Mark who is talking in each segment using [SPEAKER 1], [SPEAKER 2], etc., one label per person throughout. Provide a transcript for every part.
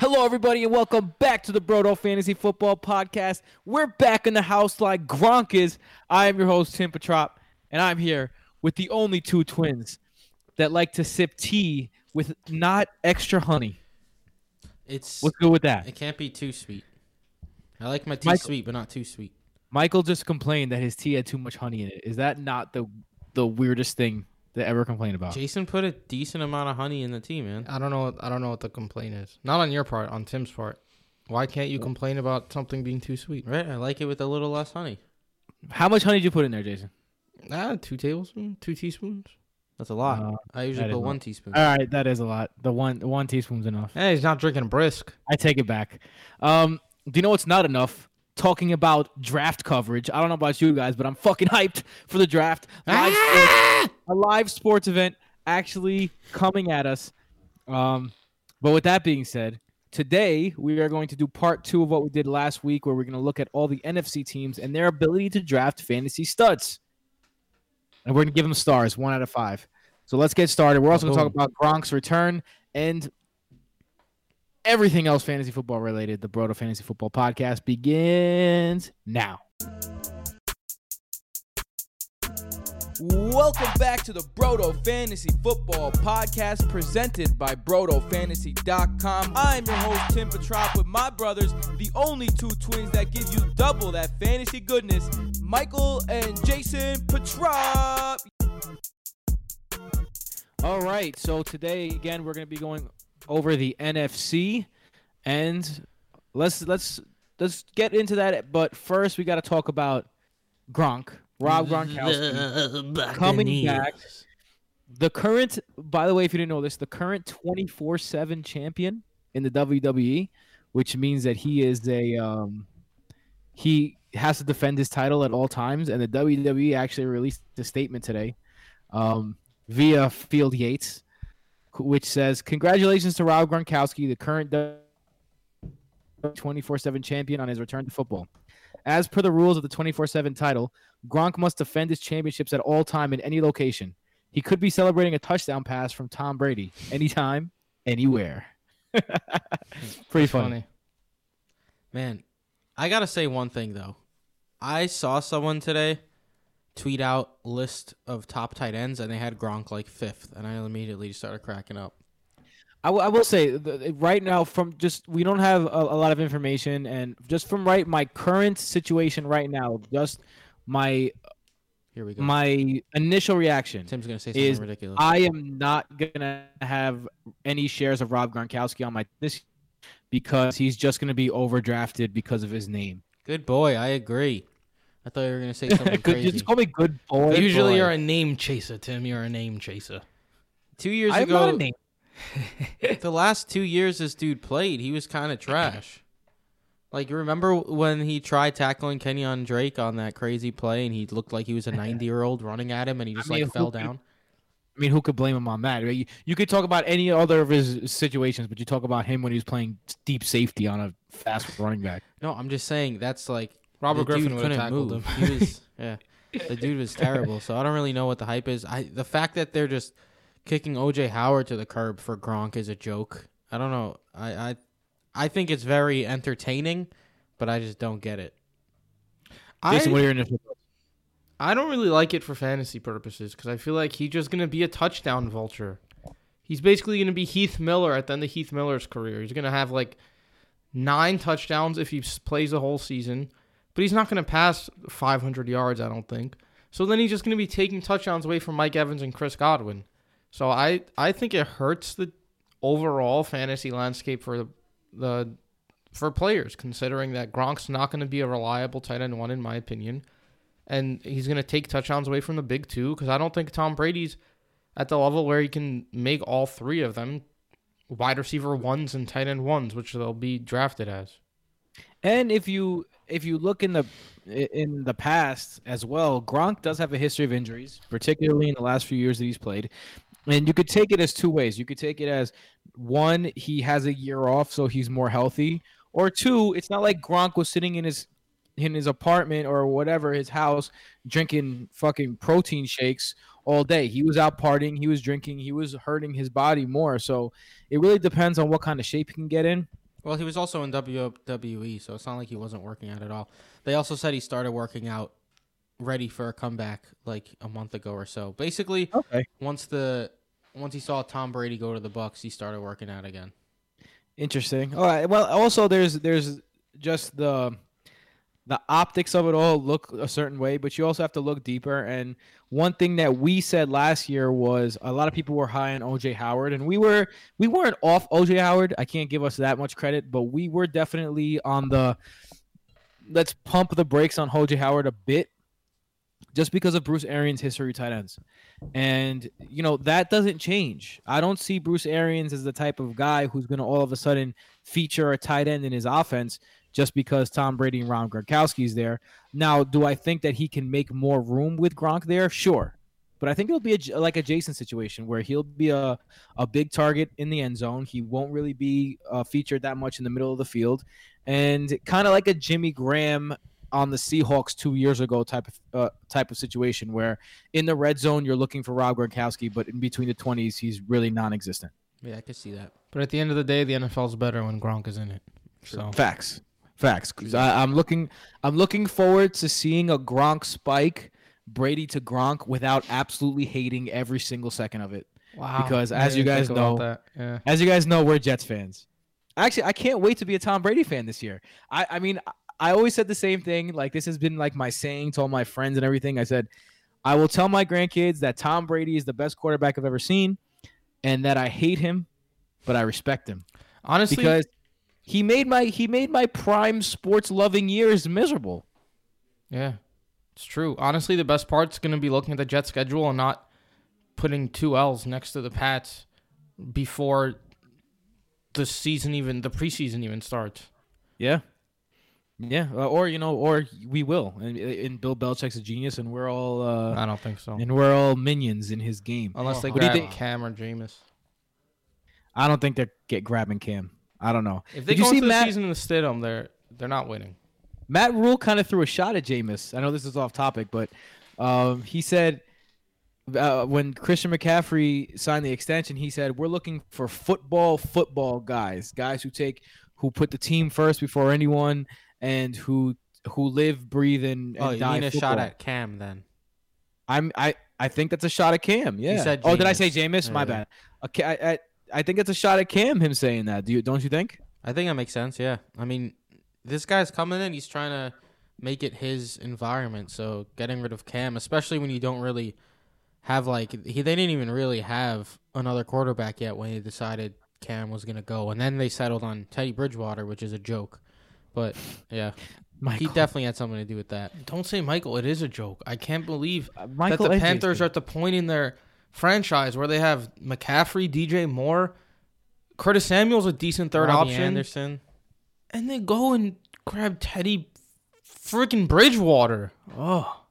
[SPEAKER 1] Hello, everybody, and welcome back to the Brodo Fantasy Football Podcast. We're back in the house like Gronk is. I am your host, Tim Petrop, and I'm here with the only two twins that like to sip tea with not extra honey.
[SPEAKER 2] It's
[SPEAKER 1] What's good with that?
[SPEAKER 2] it can't be too sweet. I like my tea
[SPEAKER 1] Michael-
[SPEAKER 2] sweet, but not too sweet.
[SPEAKER 1] Michael just complained that his tea had too much honey in it. Is that not the the weirdest thing to ever complain about?
[SPEAKER 2] Jason put a decent amount of honey in the tea, man.
[SPEAKER 3] I don't know. What, I don't know what the complaint is. Not on your part, on Tim's part. Why can't you complain about something being too sweet?
[SPEAKER 2] Right? I like it with a little less honey.
[SPEAKER 1] How much honey did you put in there, Jason?
[SPEAKER 3] Ah, two tablespoons, two teaspoons.
[SPEAKER 2] That's a lot.
[SPEAKER 1] Uh,
[SPEAKER 2] I usually put one
[SPEAKER 1] lot.
[SPEAKER 2] teaspoon.
[SPEAKER 1] All right, that is a lot. The one the one teaspoon's enough.
[SPEAKER 3] Hey, he's not drinking brisk.
[SPEAKER 1] I take it back. Um, do you know what's not enough? Talking about draft coverage. I don't know about you guys, but I'm fucking hyped for the draft. Live sports, a live sports event actually coming at us. Um, but with that being said, today we are going to do part two of what we did last week, where we're going to look at all the NFC teams and their ability to draft fantasy studs. And we're going to give them stars, one out of five. So let's get started. We're also going to talk about Gronk's return and everything else fantasy football related. The Brodo Fantasy Football Podcast begins now. Welcome back to the Brodo Fantasy Football Podcast presented by BrodoFantasy.com. I'm your host, Tim Petrop, with my brothers, the only two twins that give you double that fantasy goodness, Michael and Jason Petrop. All right, so today again we're going to be going over the NFC, and let's let's let's get into that. But first, we got to talk about Gronk, Rob Gronkowski, coming back. The current, by the way, if you didn't know this, the current twenty four seven champion in the WWE, which means that he is a um, he has to defend his title at all times, and the WWE actually released a statement today. Um, via Field Yates, which says, "Congratulations to Rob Gronkowski, the current 24/7 champion, on his return to football. As per the rules of the 24/7 title, Gronk must defend his championships at all time in any location. He could be celebrating a touchdown pass from Tom Brady anytime, anywhere." Pretty funny.
[SPEAKER 3] Funny.
[SPEAKER 2] Man, I gotta say one thing though. I saw someone today tweet out list of top tight ends, and they had Gronk like fifth, and I immediately started cracking up.
[SPEAKER 1] I, w- I will say the, right now from just we don't have a, a lot of information and just from right my current situation right now just my
[SPEAKER 2] Here we go.
[SPEAKER 1] my initial reaction
[SPEAKER 2] Tim's gonna say something
[SPEAKER 1] is
[SPEAKER 2] ridiculous.
[SPEAKER 1] I am not gonna have any shares of Rob Gronkowski on my this because he's just gonna be overdrafted because of his name.
[SPEAKER 2] Good boy. I agree. I thought you were gonna say something
[SPEAKER 1] Good-
[SPEAKER 2] crazy.
[SPEAKER 1] just call me good boy.
[SPEAKER 3] Usually
[SPEAKER 1] boy.
[SPEAKER 3] you're a name chaser, Tim. You're a name chaser.
[SPEAKER 2] Two years
[SPEAKER 1] I'm
[SPEAKER 2] ago,
[SPEAKER 1] not a name.
[SPEAKER 2] the last two years this dude played, he was kind of trash. Like, you remember when he tried tackling Kenyon Drake on that crazy play, and he looked like he was a 90 year old running at him, and he just
[SPEAKER 1] mean,
[SPEAKER 2] like fell
[SPEAKER 1] could-
[SPEAKER 2] down.
[SPEAKER 1] I mean, who could blame him on that? You, you could talk about any other of his situations, but you talk about him when he was playing deep safety on a fast running back.
[SPEAKER 2] No, I'm just saying that's like
[SPEAKER 3] Robert
[SPEAKER 2] the
[SPEAKER 3] Griffin would have
[SPEAKER 2] couldn't
[SPEAKER 3] tackled
[SPEAKER 2] move.
[SPEAKER 3] him.
[SPEAKER 2] He was yeah, the dude was terrible. So I don't really know what the hype is. I the fact that they're just kicking OJ Howard to the curb for Gronk is a joke. I don't know. I I I think it's very entertaining, but I just don't get it.
[SPEAKER 1] Jason,
[SPEAKER 3] I,
[SPEAKER 1] what are your initial thoughts?
[SPEAKER 3] I don't really like it for fantasy purposes because I feel like he's just gonna be a touchdown vulture. He's basically gonna be Heath Miller at the end of Heath Miller's career. He's gonna have like nine touchdowns if he plays the whole season, but he's not gonna pass 500 yards. I don't think. So then he's just gonna be taking touchdowns away from Mike Evans and Chris Godwin. So I I think it hurts the overall fantasy landscape for the, the for players, considering that Gronk's not going to be a reliable tight end one, in my opinion, and he's going to take touchdowns away from the big two because I don't think Tom Brady's at the level where he can make all three of them wide receiver ones and tight end ones, which they'll be drafted as.
[SPEAKER 1] And if you if you look in the in the past as well, Gronk does have a history of injuries, particularly in the last few years that he's played. And you could take it as two ways. You could take it as one, he has a year off, so he's more healthy, or two, it's not like Gronk was sitting in his in his apartment or whatever his house drinking fucking protein shakes all day. He was out partying, he was drinking, he was hurting his body more. So it really depends on what kind of shape he can get in.
[SPEAKER 2] Well, he was also in WWE, so it's not like he wasn't working out at all. They also said he started working out ready for a comeback like a month ago or so. Basically,
[SPEAKER 1] Okay.
[SPEAKER 2] once the once he saw Tom Brady go to the Bucs, he started working out again.
[SPEAKER 1] Interesting. All right. Well, also there's there's just the the optics of it all look a certain way, but you also have to look deeper. And one thing that we said last year was a lot of people were high on OJ Howard, and we were we weren't off OJ Howard. I can't give us that much credit, but we were definitely on the let's pump the brakes on OJ Howard a bit, just because of Bruce Arians' history tight ends. And you know that doesn't change. I don't see Bruce Arians as the type of guy who's going to all of a sudden feature a tight end in his offense just because Tom Brady and Ron Gronkowski is there. Now, do I think that he can make more room with Gronk there? Sure. But I think it'll be a, like a Jason situation where he'll be a, a big target in the end zone. He won't really be uh, featured that much in the middle of the field. And kind of like a Jimmy Graham on the Seahawks two years ago type of uh, type of situation where in the red zone you're looking for Rob Gronkowski, but in between the 20s he's really non-existent.
[SPEAKER 2] Yeah, I could see that.
[SPEAKER 3] But at the end of the day, the NFL's better when Gronk is in it. So
[SPEAKER 1] Facts, facts. I, I'm looking, I'm looking forward to seeing a Gronk spike, Brady to Gronk, without absolutely hating every single second of it.
[SPEAKER 3] wow.
[SPEAKER 1] Because as you guys know-
[SPEAKER 3] that. yeah.
[SPEAKER 1] As you guys know, we're Jets fans. Actually, I can't wait to be a Tom Brady fan this year. I, I mean, I- I always said the same thing. Like this has been like my saying to all my friends and everything. I said, I will tell my grandkids that Tom Brady is the best quarterback I've ever seen, and that I hate him, but I respect him.
[SPEAKER 3] Honestly,
[SPEAKER 1] because he made my he made my prime sports loving years miserable.
[SPEAKER 3] Yeah, it's true. Honestly, the best part's going to be looking at the Jet schedule and not putting two L's next to the Pats before the season even the preseason even starts.
[SPEAKER 1] Yeah, yeah, uh, or you know, or we will. And, and Bill Belichick's a genius, and we're all uh,
[SPEAKER 3] I don't think so.
[SPEAKER 1] and we're all minions in his game.
[SPEAKER 3] Unless they
[SPEAKER 1] What do you
[SPEAKER 3] grab
[SPEAKER 1] think?
[SPEAKER 3] Cam or Jameis.
[SPEAKER 1] I don't think they're get grabbing Cam. I don't know.
[SPEAKER 3] If they
[SPEAKER 1] Did you
[SPEAKER 3] go
[SPEAKER 1] see
[SPEAKER 3] into the
[SPEAKER 1] Matt?
[SPEAKER 3] season in the stadium, they're they're not winning.
[SPEAKER 1] Matt Rhule kind of threw a shot at Jameis. I know this is off topic, but um, he said uh, when Christian McCaffrey signed the extension, he said we're looking for football, football guys, guys who take, who put the team first before anyone, and who who live, breathe, and, and
[SPEAKER 2] Oh, you
[SPEAKER 1] die
[SPEAKER 2] mean a
[SPEAKER 1] football.
[SPEAKER 2] shot at Cam then?
[SPEAKER 1] I'm I I think that's a shot at Cam. Yeah. oh, did I say
[SPEAKER 2] Jameis.
[SPEAKER 1] Jameis? My
[SPEAKER 2] Yeah.
[SPEAKER 1] bad. Okay, I, I I think it's a shot at Cam. Him saying that. Do you don't you think?
[SPEAKER 2] I think that makes sense. Yeah, I mean, this guy's coming in. He's trying to make it his environment. So getting rid of Cam, especially when you don't really have like he, they didn't even really have another quarterback yet when they decided Cam was gonna go, and then they settled on Teddy Bridgewater, which is a joke. But yeah, he definitely had something to do with that.
[SPEAKER 3] Don't say Michael. It is a joke. I can't believe
[SPEAKER 1] uh, Michael
[SPEAKER 3] that the Panthers are at the point in their franchise where they have McCaffrey, DJ Moore, Curtis Samuel's a decent third
[SPEAKER 2] Robbie
[SPEAKER 3] option,
[SPEAKER 2] Anderson.
[SPEAKER 3] and they go and grab Teddy freaking Bridgewater. Oh,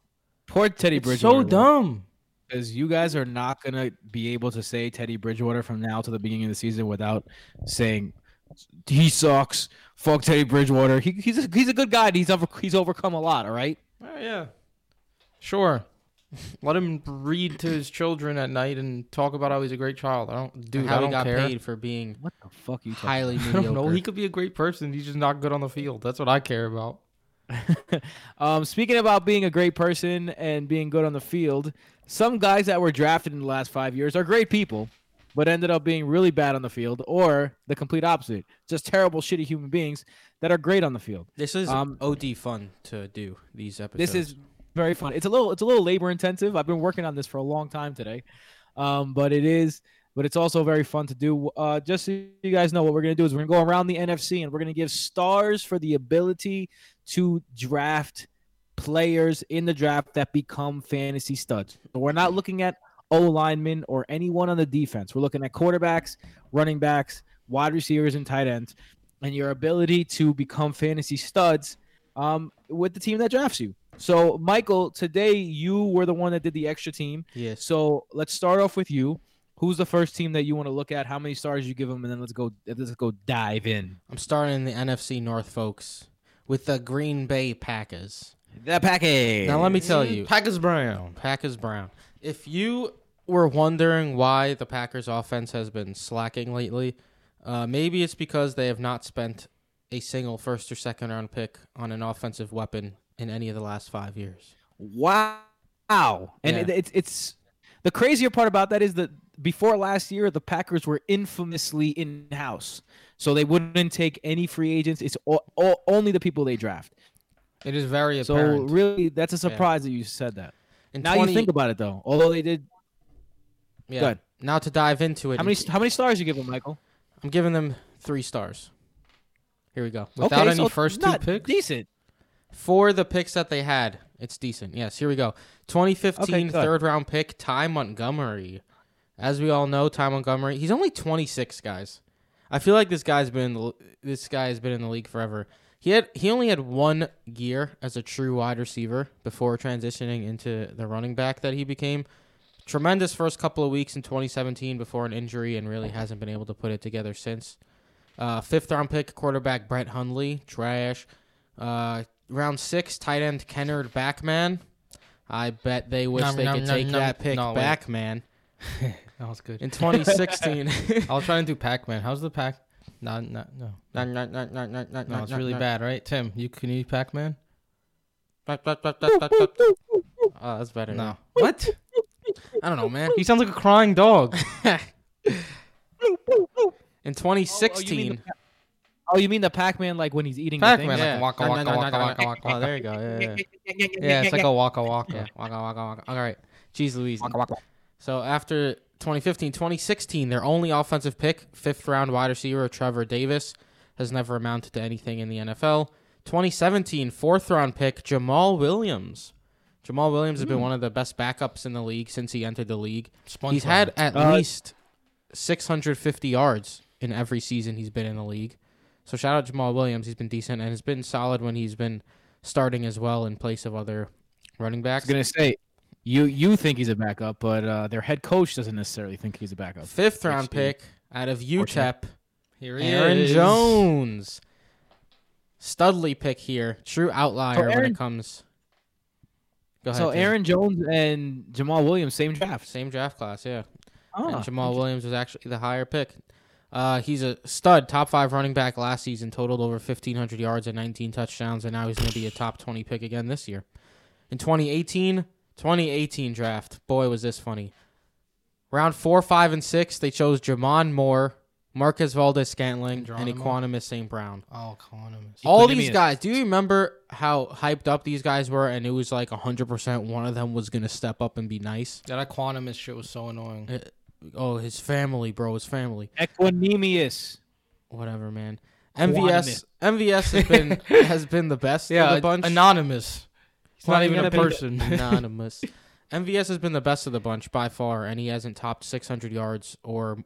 [SPEAKER 1] poor Teddy
[SPEAKER 3] it's
[SPEAKER 1] Bridgewater.
[SPEAKER 3] so dumb.
[SPEAKER 1] Because you guys are not gonna be able to say Teddy Bridgewater from now to the beginning of the season without saying he sucks. Fuck Teddy Bridgewater. He, he's a, he's a good guy. He's over he's overcome a lot. All right.
[SPEAKER 3] Oh, yeah, sure. Let him read to his children at night and talk about how he's a great child. I don't, dude.
[SPEAKER 2] how
[SPEAKER 3] I
[SPEAKER 2] he
[SPEAKER 3] don't
[SPEAKER 2] got
[SPEAKER 3] care.
[SPEAKER 2] paid for being
[SPEAKER 1] What the fuck you talking?
[SPEAKER 2] highly
[SPEAKER 3] I
[SPEAKER 2] mediocre.
[SPEAKER 3] don't know. He could be a great person. He's just not good on the field. That's what I care about.
[SPEAKER 1] um, speaking about being a great person and being good on the field, some guys that were drafted in the last five years are great people, but ended up being really bad on the field, or the complete opposite, just terrible, shitty human beings that are great on the field.
[SPEAKER 2] This is
[SPEAKER 1] Um,
[SPEAKER 2] OD fun to do these episodes.
[SPEAKER 1] This is very fun. It's a little it's a little labor intensive. I've been working on this for a long time today, um, but it is. But it's also very fun to do. Uh, just so you guys know, what we're gonna do is we're gonna go around the NFC and we're gonna give stars for the ability to draft players in the draft that become fantasy studs. We're not looking at O linemen or anyone on the defense. We're looking at quarterbacks, running backs, wide receivers, and tight ends, and your ability to become fantasy studs um, with the team that drafts you. So, Michael, today you were the one that did the extra team.
[SPEAKER 2] yes.
[SPEAKER 1] So let's start off with you. Who's the first team that you want to look at? How many stars you give them, and then let's go. Let's go dive in.
[SPEAKER 2] I'm starting in the NFC North, folks, with the Green Bay Packers.
[SPEAKER 1] The Packers.
[SPEAKER 2] Now let me tell you,
[SPEAKER 3] Packers Brown.
[SPEAKER 2] Packers Brown. If you were wondering why the Packers offense has been slacking lately, Uh, maybe it's because they have not spent a single first or second round pick on an offensive weapon in any of the last five years.
[SPEAKER 1] Wow. And
[SPEAKER 2] Yeah.
[SPEAKER 1] it, it's it's the crazier part about that is that before last year, the Packers were infamously in house, so they wouldn't take any free agents. It's all, all, only the people they draft.
[SPEAKER 3] It is very apparent.
[SPEAKER 1] So really, that's a surprise that you said that.
[SPEAKER 2] In
[SPEAKER 1] now
[SPEAKER 2] 20
[SPEAKER 1] you think about it though. Although they did,
[SPEAKER 2] yeah.
[SPEAKER 1] Good.
[SPEAKER 2] Now to dive into it,
[SPEAKER 1] how many how many stars you give them, Michael?
[SPEAKER 2] I'm giving them three stars. Here we go.
[SPEAKER 3] Without
[SPEAKER 1] okay,
[SPEAKER 3] any
[SPEAKER 1] so
[SPEAKER 3] first two picks?
[SPEAKER 1] decent.
[SPEAKER 2] For the picks that they had, it's decent. Yes, here we go. 2015
[SPEAKER 1] Okay, good.
[SPEAKER 2] third round pick, Ty Montgomery. As we all know, Ty Montgomery, he's only 26, guys. I feel like this guy's been in the, this guy has been in the league forever. He had he only had one year as a true wide receiver before transitioning into the running back that he became. Tremendous first couple of weeks in 2017 before an injury and really hasn't been able to put it together since. Uh, fifth round pick quarterback Brett Hundley, trash. Uh, round six tight end Kennard Backman. I bet they wish
[SPEAKER 3] Nom,
[SPEAKER 2] they
[SPEAKER 3] nom,
[SPEAKER 2] could
[SPEAKER 3] nom,
[SPEAKER 2] take
[SPEAKER 3] nom.
[SPEAKER 2] that pick
[SPEAKER 3] No, wait.
[SPEAKER 2] back, man.
[SPEAKER 3] that was good.
[SPEAKER 2] In 2016,
[SPEAKER 3] I was trying to do Pac-Man. How's the Pac? No, no, no.
[SPEAKER 2] no, no, no, no, no, no,
[SPEAKER 3] No, it's really
[SPEAKER 2] no.
[SPEAKER 3] bad, right? Tim, you can you Pac-Man?
[SPEAKER 2] Oh, that's better.
[SPEAKER 3] No. What?
[SPEAKER 2] I don't know, man.
[SPEAKER 3] He sounds like a crying dog.
[SPEAKER 2] In
[SPEAKER 1] Oh, oh, you mean
[SPEAKER 2] 2016,
[SPEAKER 1] the, oh, you mean the Pac-Man like when he's eating
[SPEAKER 3] Pac-Man,
[SPEAKER 1] the
[SPEAKER 2] yeah.
[SPEAKER 3] like waka,
[SPEAKER 2] No,
[SPEAKER 3] waka,
[SPEAKER 2] no, no,
[SPEAKER 3] waka,
[SPEAKER 2] no, no,
[SPEAKER 3] waka, waka,
[SPEAKER 2] Oh, there you go. Yeah, yeah, yeah.
[SPEAKER 3] Yeah, it's like a waka waka.
[SPEAKER 2] yeah. Waka, waka, waka. All right. Jeez Louise. So after 2015, 2016, their only offensive pick, fifth round wide receiver Trevor Davis, has never amounted to anything in the NFL. 2017, fourth round pick Jamaal Williams. Jamaal Williams has been one of the best backups in the league since he entered the league.
[SPEAKER 3] SpongeBob.
[SPEAKER 2] He's had at
[SPEAKER 1] Uh,
[SPEAKER 2] least 650 yards in every season he's been in the league. So shout out Jamaal Williams. He's been decent and has been solid when he's been starting as well in place of other running backs.
[SPEAKER 1] I was gonna say, you you think he's a backup, but uh, their head coach doesn't necessarily think he's a backup.
[SPEAKER 2] Fifth round pick out of UTEP,
[SPEAKER 3] Here he
[SPEAKER 2] Aaron
[SPEAKER 3] is.
[SPEAKER 2] Jones. Studley pick here. True outlier when
[SPEAKER 1] Aaron-
[SPEAKER 2] it comes. Go ahead.
[SPEAKER 1] So
[SPEAKER 2] Tim.
[SPEAKER 1] Aaron Jones and Jamaal Williams, same draft.
[SPEAKER 2] Same draft class, yeah.
[SPEAKER 1] Oh,
[SPEAKER 2] and Jamaal Williams was actually the higher pick. Uh, he's a stud, top five running back last season, totaled over 1,500 yards and 19 touchdowns, and now he's going to be a top 20 pick again this year. In 2018, 2018 draft, boy, was this funny. Round four, five, and six, they chose J'Mon Moore, Marquez Valdes-Scantling, and? Equanimous St. Brown.
[SPEAKER 3] Oh, Equanimous.
[SPEAKER 2] All these guys, do you remember how hyped up these guys were? And it was like 100% one of them was going to step up and be nice.
[SPEAKER 3] That Equanimous shit was so annoying.
[SPEAKER 2] Uh, Oh, his family, bro, his family.
[SPEAKER 1] Equanimous.
[SPEAKER 2] whatever, man. MVS MVS has been has been the best
[SPEAKER 3] Yeah,
[SPEAKER 2] of the bunch.
[SPEAKER 3] anonymous. He's
[SPEAKER 2] Well,
[SPEAKER 3] not even a person.
[SPEAKER 2] Anonymous. MVS has been the best of the bunch by far, and he hasn't topped 600 yards or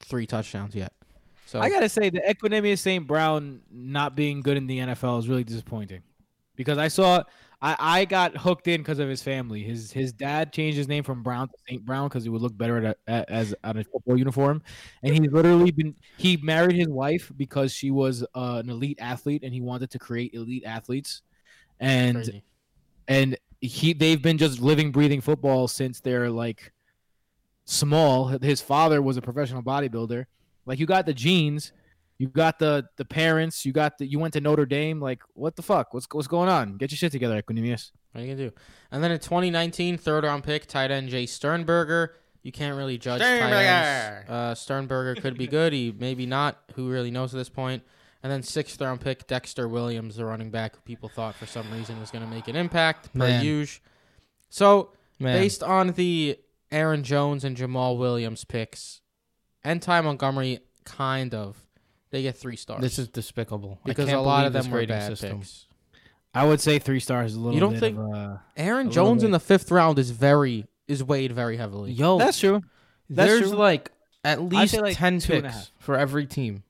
[SPEAKER 2] three touchdowns yet. So
[SPEAKER 1] I gotta say, the Equanimous St. Brown not being good in the NFL is really disappointing, because I saw I, I got hooked in because of his family. His his dad changed his name from Brown to St. Brown because he would look better at, a, at as on a football uniform, and he's literally been he married his wife because she was uh, an elite athlete, and he wanted to create elite athletes, and
[SPEAKER 2] crazy.
[SPEAKER 1] and he they've been just living breathing football since they're like small his father was a professional bodybuilder like you got the genes you got the the parents you got the you went to notre dame like what the fuck what's what's going on get your shit together Equanimous.
[SPEAKER 2] What are you gonna do? And then in 2019, third round pick, tight end Jace Sternberger. You can't really judge tight ends.
[SPEAKER 3] Sternberger.
[SPEAKER 2] Uh, Sternberger could be good. He maybe not. Who really knows at this point? And then sixth round pick Dexter Williams, the running back, who people thought for some reason was going to make an impact per
[SPEAKER 3] Man.
[SPEAKER 2] usual. So
[SPEAKER 3] Man.
[SPEAKER 2] based on the Aaron Jones and Jamaal Williams picks, and Ty Montgomery, kind of, they get three stars
[SPEAKER 3] This is despicable.
[SPEAKER 2] Because a lot of them
[SPEAKER 3] this
[SPEAKER 2] were bad
[SPEAKER 3] system.
[SPEAKER 2] picks.
[SPEAKER 1] i would say three stars is a little
[SPEAKER 2] You don't
[SPEAKER 1] bit
[SPEAKER 2] think-
[SPEAKER 1] of, uh,
[SPEAKER 2] Aaron Jones in the fifth round is very is weighed very heavily.
[SPEAKER 3] Yo,
[SPEAKER 1] that's true that's
[SPEAKER 3] there's
[SPEAKER 1] true.
[SPEAKER 3] like at least
[SPEAKER 1] say, like,
[SPEAKER 3] ten
[SPEAKER 1] two and a
[SPEAKER 3] picks for every team.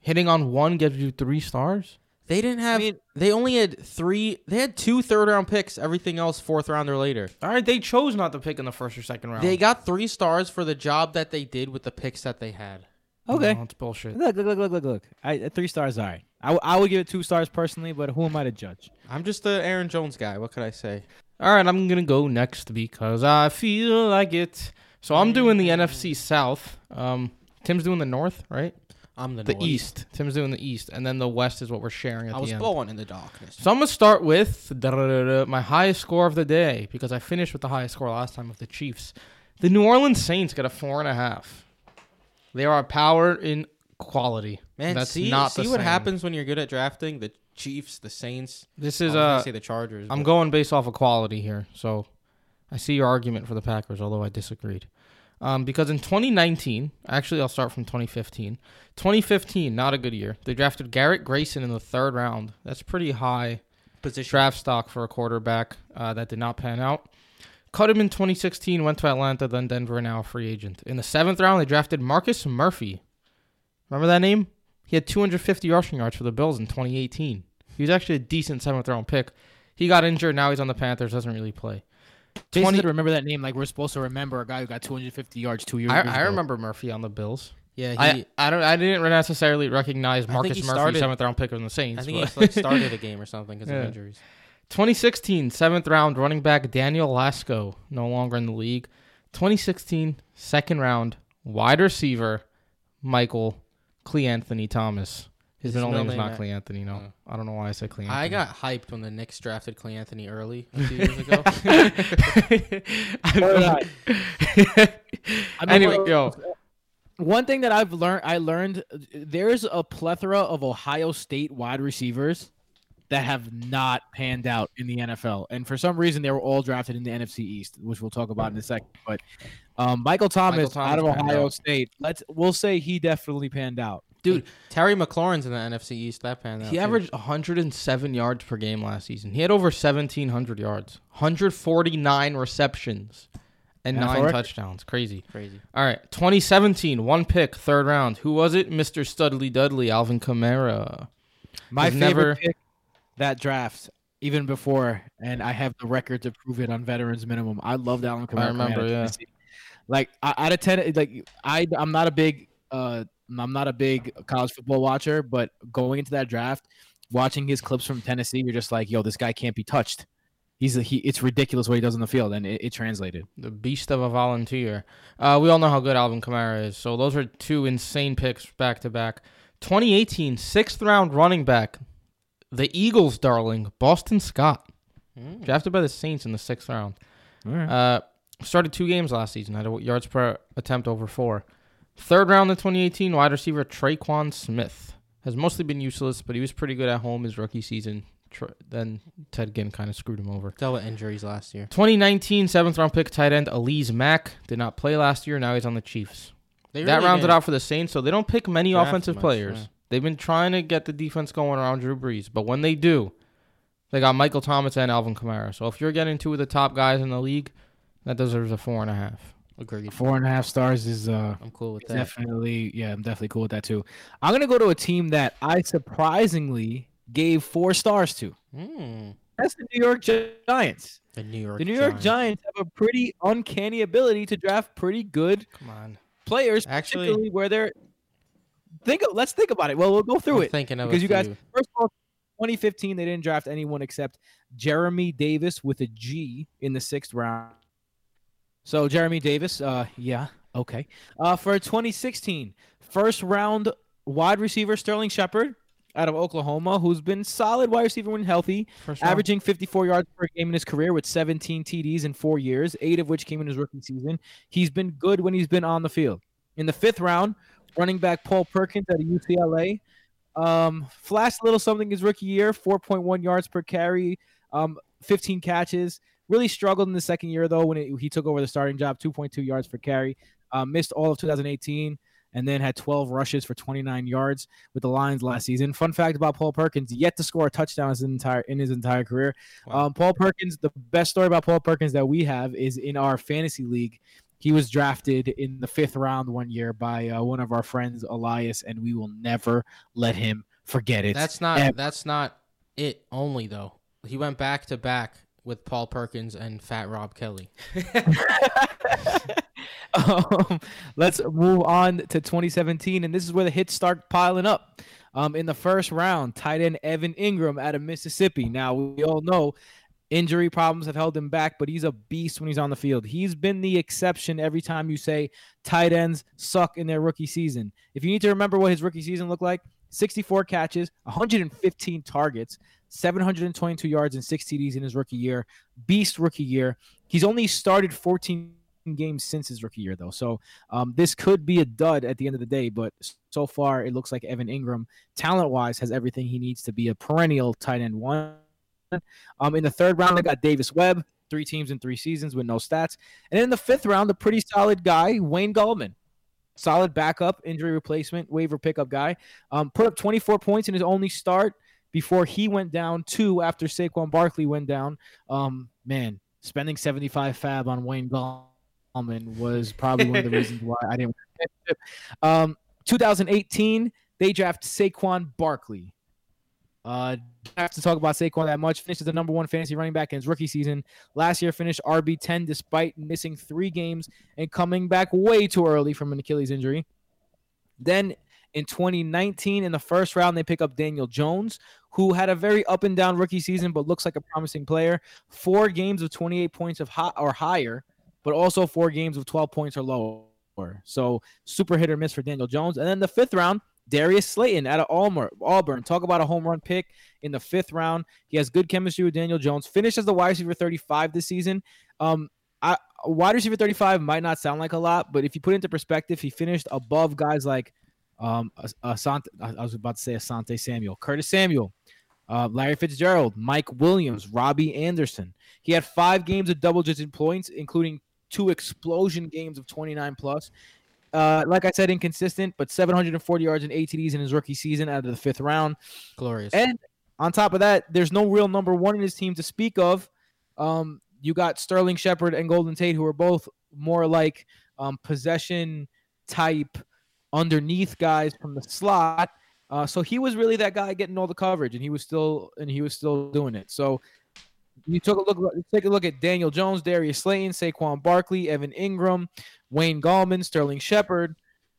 [SPEAKER 3] Hitting on one gives you three stars.
[SPEAKER 2] They didn't have.
[SPEAKER 1] mean-
[SPEAKER 2] they only had three. They had two third round picks. Everything else fourth round or later.
[SPEAKER 3] All right, they chose not to pick in the first or second round.
[SPEAKER 2] They got three stars for the job that they did with the picks that they had.
[SPEAKER 1] Okay
[SPEAKER 3] no, it's bullshit.
[SPEAKER 1] look look look look look look I, three stars all right I, w- I would give it two stars personally but who am i to judge
[SPEAKER 2] I'm just the Aaron Jones guy. What could I say?
[SPEAKER 3] All right, I'm gonna go next because I feel like it. So I'm doing the NFC South. Um, Tim's doing the North, right?
[SPEAKER 2] I'm the,
[SPEAKER 3] the
[SPEAKER 2] North.
[SPEAKER 3] East. Tim's doing the East, and then the West is what we're sharing at the time.
[SPEAKER 2] I
[SPEAKER 3] the
[SPEAKER 2] was
[SPEAKER 3] end.
[SPEAKER 2] born in the darkness.
[SPEAKER 3] So I'm gonna start with my highest score of the day because I finished with the highest score last time with the Chiefs. The New Orleans Saints got a four and a half. They are power in quality.
[SPEAKER 2] Man,
[SPEAKER 3] that's
[SPEAKER 2] see,
[SPEAKER 3] not
[SPEAKER 2] see
[SPEAKER 3] the
[SPEAKER 2] what
[SPEAKER 3] same.
[SPEAKER 2] happens when you're good at drafting. The Chiefs, the Saints.
[SPEAKER 3] This is uh,
[SPEAKER 2] say the Chargers.
[SPEAKER 3] I'm
[SPEAKER 2] but-
[SPEAKER 3] going based off of quality here. So I see your argument for the Packers, although I disagreed. Um, because in 2019, actually, I'll start from 2015. 2015, not a good year. They drafted Garrett Grayson in the third round. That's pretty high
[SPEAKER 2] position.
[SPEAKER 3] draft stock for a quarterback. Uh, that did not pan out. Cut him in 2016, went to Atlanta, then Denver, now a free agent. In the seventh round, they drafted Marcus Murphy. Remember that name? He had 250 rushing yards for the Bills in 2018. He was actually a decent seventh round pick. He got injured. Now he's on the Panthers. Doesn't really play.
[SPEAKER 1] Basically,
[SPEAKER 3] 20
[SPEAKER 1] to remember that name, like we're supposed to remember a guy who got 250 yards two years.
[SPEAKER 3] I,
[SPEAKER 1] ago.
[SPEAKER 3] I remember Murphy on the Bills.
[SPEAKER 2] Yeah, he.
[SPEAKER 3] I, I don't. I didn't necessarily recognize Marcus Murphy,
[SPEAKER 2] started-
[SPEAKER 3] seventh round pick from the Saints.
[SPEAKER 2] I think
[SPEAKER 3] but-
[SPEAKER 2] he like started a game or something because
[SPEAKER 3] Yeah.
[SPEAKER 2] of injuries.
[SPEAKER 3] 2016 seventh round running back Daniel Lasco, no longer in the league. 2016 second round wide receiver Michael Clee Anthony Thomas. His
[SPEAKER 2] His
[SPEAKER 3] middle
[SPEAKER 2] middle
[SPEAKER 3] name is not
[SPEAKER 2] that-
[SPEAKER 3] Clee Anthony. No,
[SPEAKER 2] Oh.
[SPEAKER 3] I don't know why I said Clee Anthony.
[SPEAKER 2] I got hyped when the Knicks drafted Clay Anthony early a few years ago.
[SPEAKER 1] I mean,
[SPEAKER 3] anyway,
[SPEAKER 1] like,
[SPEAKER 3] yo,
[SPEAKER 1] One thing that I've learned, I learned there's a plethora of Ohio State wide receivers that have not panned out in the NFL, and for some reason they were all drafted in the NFC East, which we'll talk about in a second. But um, Michael Thomas,
[SPEAKER 3] Thomas
[SPEAKER 1] out of Ohio
[SPEAKER 3] out.
[SPEAKER 1] State, let's we'll say he definitely panned out.
[SPEAKER 3] dude,
[SPEAKER 2] Terry McLaurin's in the NFC East. That pan out.
[SPEAKER 3] he
[SPEAKER 2] too.
[SPEAKER 3] averaged 107 yards per game last season. He had over 1,700 yards, 149 receptions, and
[SPEAKER 1] NFL
[SPEAKER 3] nine
[SPEAKER 1] record.
[SPEAKER 3] touchdowns. Crazy.
[SPEAKER 2] crazy.
[SPEAKER 3] All right, 2017, one pick, third round. Who was it? Mr. Studley Dudley, Alvin Kamara.
[SPEAKER 1] My favorite
[SPEAKER 3] never-
[SPEAKER 1] pick that draft, even before, and I have the record to prove it on veterans minimum. I loved Alvin Kamara. I
[SPEAKER 3] remember, yeah.
[SPEAKER 1] Like I- out of ten, like I, I'm not a big, uh, I'm not a big college football watcher, but going into that draft, watching his clips from Tennessee, you're just like, yo, this guy can't be touched. He's a, he. It's ridiculous what he does on the field, and it, it translated.
[SPEAKER 3] The beast of a volunteer. Uh, we all know how good Alvin Kamara is. So those are two insane picks back to back. 2018, sixth round running back, the Eagles' darling, Boston Scott,
[SPEAKER 2] Mm.
[SPEAKER 3] drafted by the Saints in the sixth round.
[SPEAKER 1] Right.
[SPEAKER 3] Uh, started two games last season, had a yards per attempt over four. Third round in 2018, wide receiver Tre'Quan Smith has mostly been useless, but he was pretty good at home his rookie season. Then Ted Ginn kind of screwed him over.
[SPEAKER 2] Dealt with injuries last year.
[SPEAKER 3] 2019 seventh round pick tight end Alize Mack did not play last year. Now he's on the Chiefs.
[SPEAKER 2] They
[SPEAKER 3] that
[SPEAKER 2] really
[SPEAKER 3] rounded
[SPEAKER 2] didn't
[SPEAKER 3] out for the Saints, so they don't pick many
[SPEAKER 2] draft
[SPEAKER 3] offensive
[SPEAKER 2] much,
[SPEAKER 3] players.
[SPEAKER 2] yeah.
[SPEAKER 3] They've been trying to get the defense going around Drew Brees, but when they do, they got Michael Thomas and Alvin Kamara. So if you're getting two of the top guys in the league, that deserves a four and a half.
[SPEAKER 2] Agreed.
[SPEAKER 1] Four and a half stars is uh,
[SPEAKER 2] I'm cool with that.
[SPEAKER 1] Definitely, yeah, I'm definitely cool with that too. I'm gonna go to a team that I surprisingly gave four stars to.
[SPEAKER 2] Mm.
[SPEAKER 1] That's the New York Giants.
[SPEAKER 2] The New York.
[SPEAKER 1] The New York Giants have a pretty uncanny ability to draft pretty good
[SPEAKER 3] Come on.
[SPEAKER 1] players,
[SPEAKER 2] Actually-
[SPEAKER 1] particularly where they're think. of- Let's think about it. Well, we'll go through
[SPEAKER 2] I'm
[SPEAKER 1] it
[SPEAKER 2] Thinking of
[SPEAKER 1] because you guys. First of all, 2015 they didn't draft anyone except Geremy Davis with a G in the sixth round. So Geremy Davis, uh, yeah, okay. Uh, for 2016, first round wide receiver Sterling Shepard out of Oklahoma, who's been solid wide receiver when healthy,
[SPEAKER 3] First round.
[SPEAKER 1] averaging 54 yards per game in his career with 17 TDs in four years, eight of which came in his rookie season. He's been good when he's been on the field. In the fifth round, running back Paul Perkins out of UCLA. Um, flashed a little something his rookie year, 4.1 yards per carry, um, 15 catches. Really struggled in the second year though when it, he took over the starting job, 2.2 yards per carry. Uh, missed all of 2018 and then had 12 rushes for 29 yards with the Lions last season. Fun fact about Paul Perkins: yet to score a touchdown his entire in his entire career.
[SPEAKER 2] Wow.
[SPEAKER 1] Um, Paul Perkins. The best story about Paul Perkins that we have is in our fantasy league. He was drafted in the fifth round one year by uh, one of our friends, Elias, and we will never let him forget it.
[SPEAKER 2] That's not.
[SPEAKER 1] ever.
[SPEAKER 2] That's not it. Only though. He went back to back with Paul Perkins and Fat Rob Kelly.
[SPEAKER 1] um, let's move on to 2017, and this is where the hits start piling up. Um, in the first round, tight end Evan Engram out of Mississippi. Now we all know Injury problems have held him back, but he's a beast when he's on the field. He's been the exception every time you say tight ends suck in their rookie season. If you need to remember what his rookie season looked like, 64 catches, 115 targets, 722 yards, and six TDs in his rookie year. Beast rookie year. He's only started 14 games since his rookie year, though. So um, this could be a dud at the end of the day. But so far, it looks like Evan Engram, talent wise, has everything he needs to be a perennial tight end one. Um, in the third round, they got Davis Webb, three teams in three seasons with no stats. And in the fifth round, a pretty solid guy, Wayne Gallman. Solid backup, injury replacement, waiver pickup guy. Um, put up 24 points in his only start before he went down, two after Saquon Barkley went down. Um, man, spending 75 FAAB on Wayne Gallman was probably one of the reasons why I didn't. Um, 2018, they draft Saquon Barkley. Uh, have to talk about Saquon that much. Finished as the number one fantasy running back in his rookie season. Last year, finished RB ten despite missing three games and coming back way too early from an Achilles injury. Then in 2019, in the first round, they pick up Daniel Jones, who had a very up and down rookie season, but looks like a promising player. Four games of 28 points of hot or higher, but also four games of 12 points or lower. So super hit or miss for Daniel Jones. And then the fifth round, Darius Slayton out of Auburn. Talk about a home run pick in the fifth round. He has good chemistry with Daniel Jones. Finished as the wide receiver 35 this season. Um, I, wide receiver 35 might not sound like a lot, but if you put it into perspective, he finished above guys like um, Asante, I was about to say Asante Samuel, Curtis Samuel, uh, Larry Fitzgerald, Mike Williams, Robbie Anderson. He had five games of double digit points, including two explosion games of 29 plus. Uh, like I said, inconsistent, but 740 yards and ATDs in his rookie season out of the fifth round.
[SPEAKER 2] Glorious.
[SPEAKER 1] And on top of that, there's no real number one in his team to speak of. Um, you got Sterling Shepard and Golden Tate, who are both more like um, possession type underneath guys from the slot. Uh, so he was really that guy getting all the coverage, and he was still and he was still doing it. So you took a look. Take a look at Daniel Jones, Darius Slayton, Saquon Barkley, Evan Engram, Wayne Gallman, Sterling Shepard.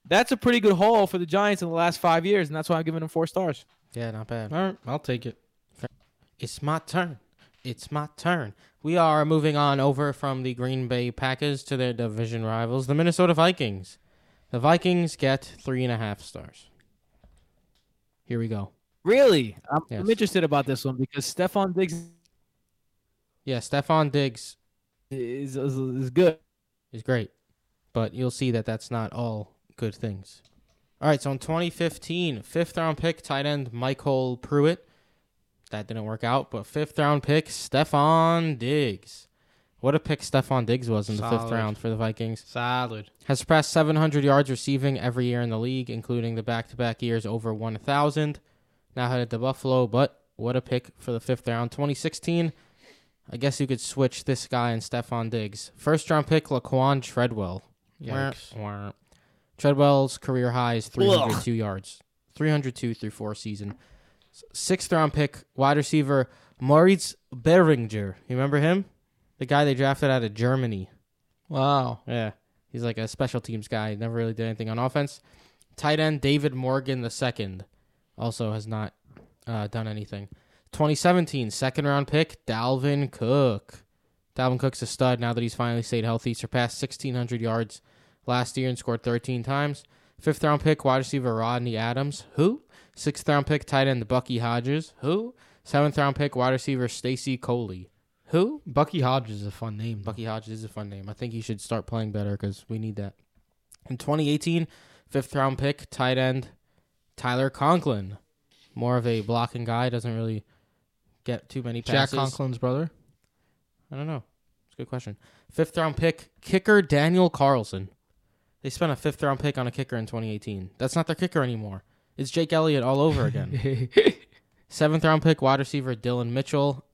[SPEAKER 1] That's a pretty good haul for the Giants in the last five years, and that's why I'm giving them four stars.
[SPEAKER 2] Yeah, not bad.
[SPEAKER 3] All right, I'll take it.
[SPEAKER 2] It's my turn. It's my turn. We are moving on over from the Green Bay Packers to their division rivals, the Minnesota Vikings. The Vikings get three and a half stars. Here we go.
[SPEAKER 1] Really, I'm,
[SPEAKER 2] Yes.
[SPEAKER 1] I'm interested about this one because Stefon Diggs
[SPEAKER 2] Yeah, Stefon Diggs
[SPEAKER 1] is, is, is good.
[SPEAKER 2] is great, but you'll see that that's not all good things. All right, so in 2015, fifth round pick, tight end MyCole Pruitt. That didn't work out, but fifth round pick, Stefon Diggs. What a pick Stefon Diggs was in the fifth round for the Vikings.
[SPEAKER 3] Solid.
[SPEAKER 2] Has surpassed 700 yards receiving every year in the league, including the back to back years over 1,000. Now headed to Buffalo, but what a pick for the fifth round. 2016, I guess you could switch this guy and Stefon Diggs. First round pick, Laquan Treadwell.
[SPEAKER 3] Yikes.
[SPEAKER 2] Wah, wah. Treadwell's career high is 302 yards. 302 through four season. Sixth round pick, wide receiver Moritz Böhringer. You remember him? The guy they drafted out of Germany.
[SPEAKER 3] Wow.
[SPEAKER 2] Yeah. He's like a special teams guy. Never really did anything on offense. Tight end David Morgan the second also has not uh, done anything. 2017 second round pick Dalvin Cook. Dalvin Cook's a stud now that he's finally stayed healthy. Surpassed 1600 yards last year and scored 13 times. Fifth round pick wide receiver Rodney Adams. Who? Sixth round pick tight end Bucky Hodges. Who? Seventh round pick wide receiver Stacy Coley. Who?
[SPEAKER 3] Bucky Hodges is a fun name. though.
[SPEAKER 2] Bucky Hodges is a fun name. I think he should start playing better because we need that. In 2018, fifth round pick, tight end Tyler Conklin. More of a blocking guy. Doesn't really get too many
[SPEAKER 3] Jack. Conklin's brother.
[SPEAKER 2] I don't know. It's a good question. Fifth round pick, kicker Daniel Carlson. They spent a fifth round pick on a kicker in 2018. That's not their kicker anymore. It's Jake Elliott all over again. Seventh round pick, wide receiver Dillon Mitchell.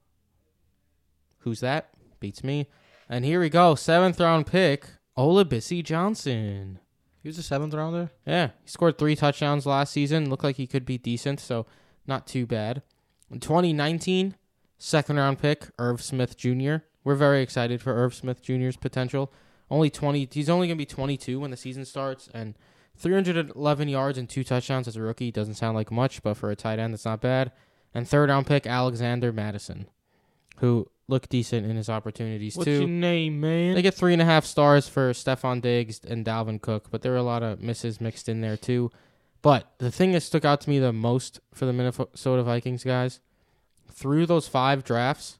[SPEAKER 2] Who's that? Beats me. And here we go. Seventh round pick, Olabisi Johnson.
[SPEAKER 3] he was a seventh rounder.
[SPEAKER 2] Yeah, he scored three touchdowns last season. Looked like he could be decent, so not too bad. In 2019, second round pick, Irv Smith Jr. We're very excited for Irv Smith Jr.'s potential. Only 20, he's only going to be 22 when the season starts, and 311 yards and two touchdowns as a rookie doesn't sound like much, but for a tight end, that's not bad. And third round pick, Alexander Mattison. who looked decent in his opportunities
[SPEAKER 3] What's
[SPEAKER 2] too.
[SPEAKER 3] your name, man?
[SPEAKER 2] They get three and a half stars for Stefon Diggs and Dalvin Cook, but there were a lot of misses mixed in there too. But the thing that stuck out to me the most for the Minnesota Vikings guys, through those five drafts,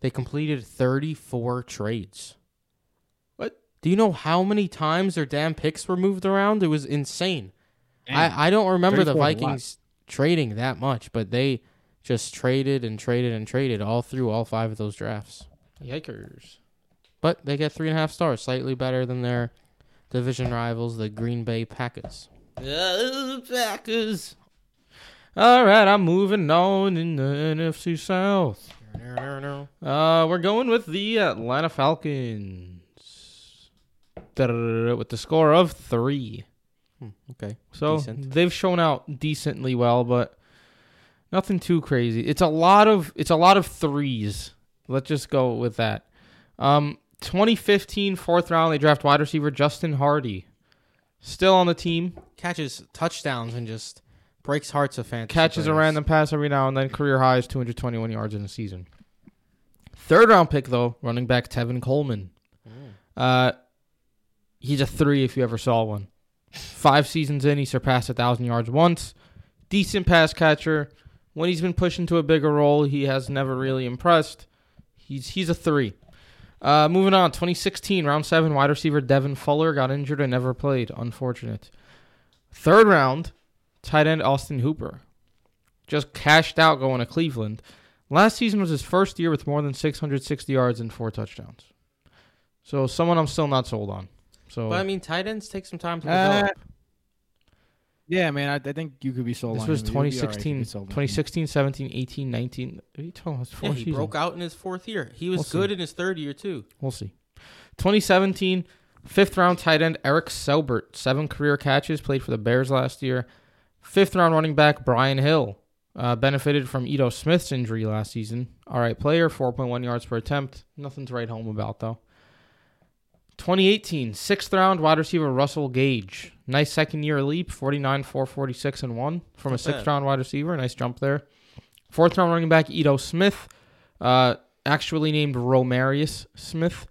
[SPEAKER 2] they completed 34 trades.
[SPEAKER 3] What?
[SPEAKER 2] Do you know how many times their damn picks were moved around? It was insane.
[SPEAKER 1] Damn.
[SPEAKER 2] I, I don't remember the
[SPEAKER 1] 34 is a lot.
[SPEAKER 2] Vikings trading that much, but they just traded and traded and traded all through all five of those drafts.
[SPEAKER 3] Yikers.
[SPEAKER 2] But they get three and a half stars, slightly better than their division rivals, the Green Bay Packers.
[SPEAKER 3] Uh, Packers. All right, I'm moving on in the NFC South. Uh, we're going with the Atlanta Falcons with the score of three.
[SPEAKER 2] Hmm, okay.
[SPEAKER 3] So
[SPEAKER 2] Decent.
[SPEAKER 3] they've shown out decently well, but nothing too crazy. It's a lot of it's a lot of threes. Let's just go with that. Um, 2015 fourth round, they draft wide receiver Justin Hardy, still on the team.
[SPEAKER 2] Catches touchdowns and just breaks hearts of fans.
[SPEAKER 3] catches a random pass every now and then. Career high is 221 yards in a season. Third round pick though, running back Tevin Coleman. Uh, he's a three if you ever saw one. Five seasons in, he surpassed a thousand yards once. Decent pass catcher. When he's been pushed into a bigger role, he has never really impressed. He's he's a three. Uh, moving on, 2016 round seven wide receiver Devin Fuller got injured and never played. Unfortunate. Third round, tight end Austin Hooper just cashed out going to Cleveland. Last season was his first year with more than 660 yards and four touchdowns. So someone I'm still not sold on. So
[SPEAKER 2] But I mean, tight ends take some time to
[SPEAKER 1] Uh,
[SPEAKER 2] develop.
[SPEAKER 1] Yeah, man, I, I think you could be sold
[SPEAKER 3] this
[SPEAKER 1] on
[SPEAKER 3] was
[SPEAKER 1] him. You'll be all right if you
[SPEAKER 3] 2016,
[SPEAKER 1] get sold on him.
[SPEAKER 3] 2016, 17, 18, 19. What are you talking about? It's four
[SPEAKER 2] yeah, he
[SPEAKER 3] seasons.
[SPEAKER 2] broke out in his fourth year. He was
[SPEAKER 3] We'll see.
[SPEAKER 2] good in his third year too.
[SPEAKER 3] We'll see. 2017, fifth round tight end Eric Saubert, seven career catches, played for the Bears last year. Fifth round running back Brian Hill, uh, benefited from Ito Smith's injury last season. All right, player, 4.1 yards per attempt. Nothing to write home about, though. 2018, sixth round wide receiver Russell Gage. Nice second year leap, 49, 446, and 1 from a sixth
[SPEAKER 2] bad.
[SPEAKER 3] round wide receiver. Nice jump there. Fourth round running back Ito Smith, uh, actually named Romarius Smith,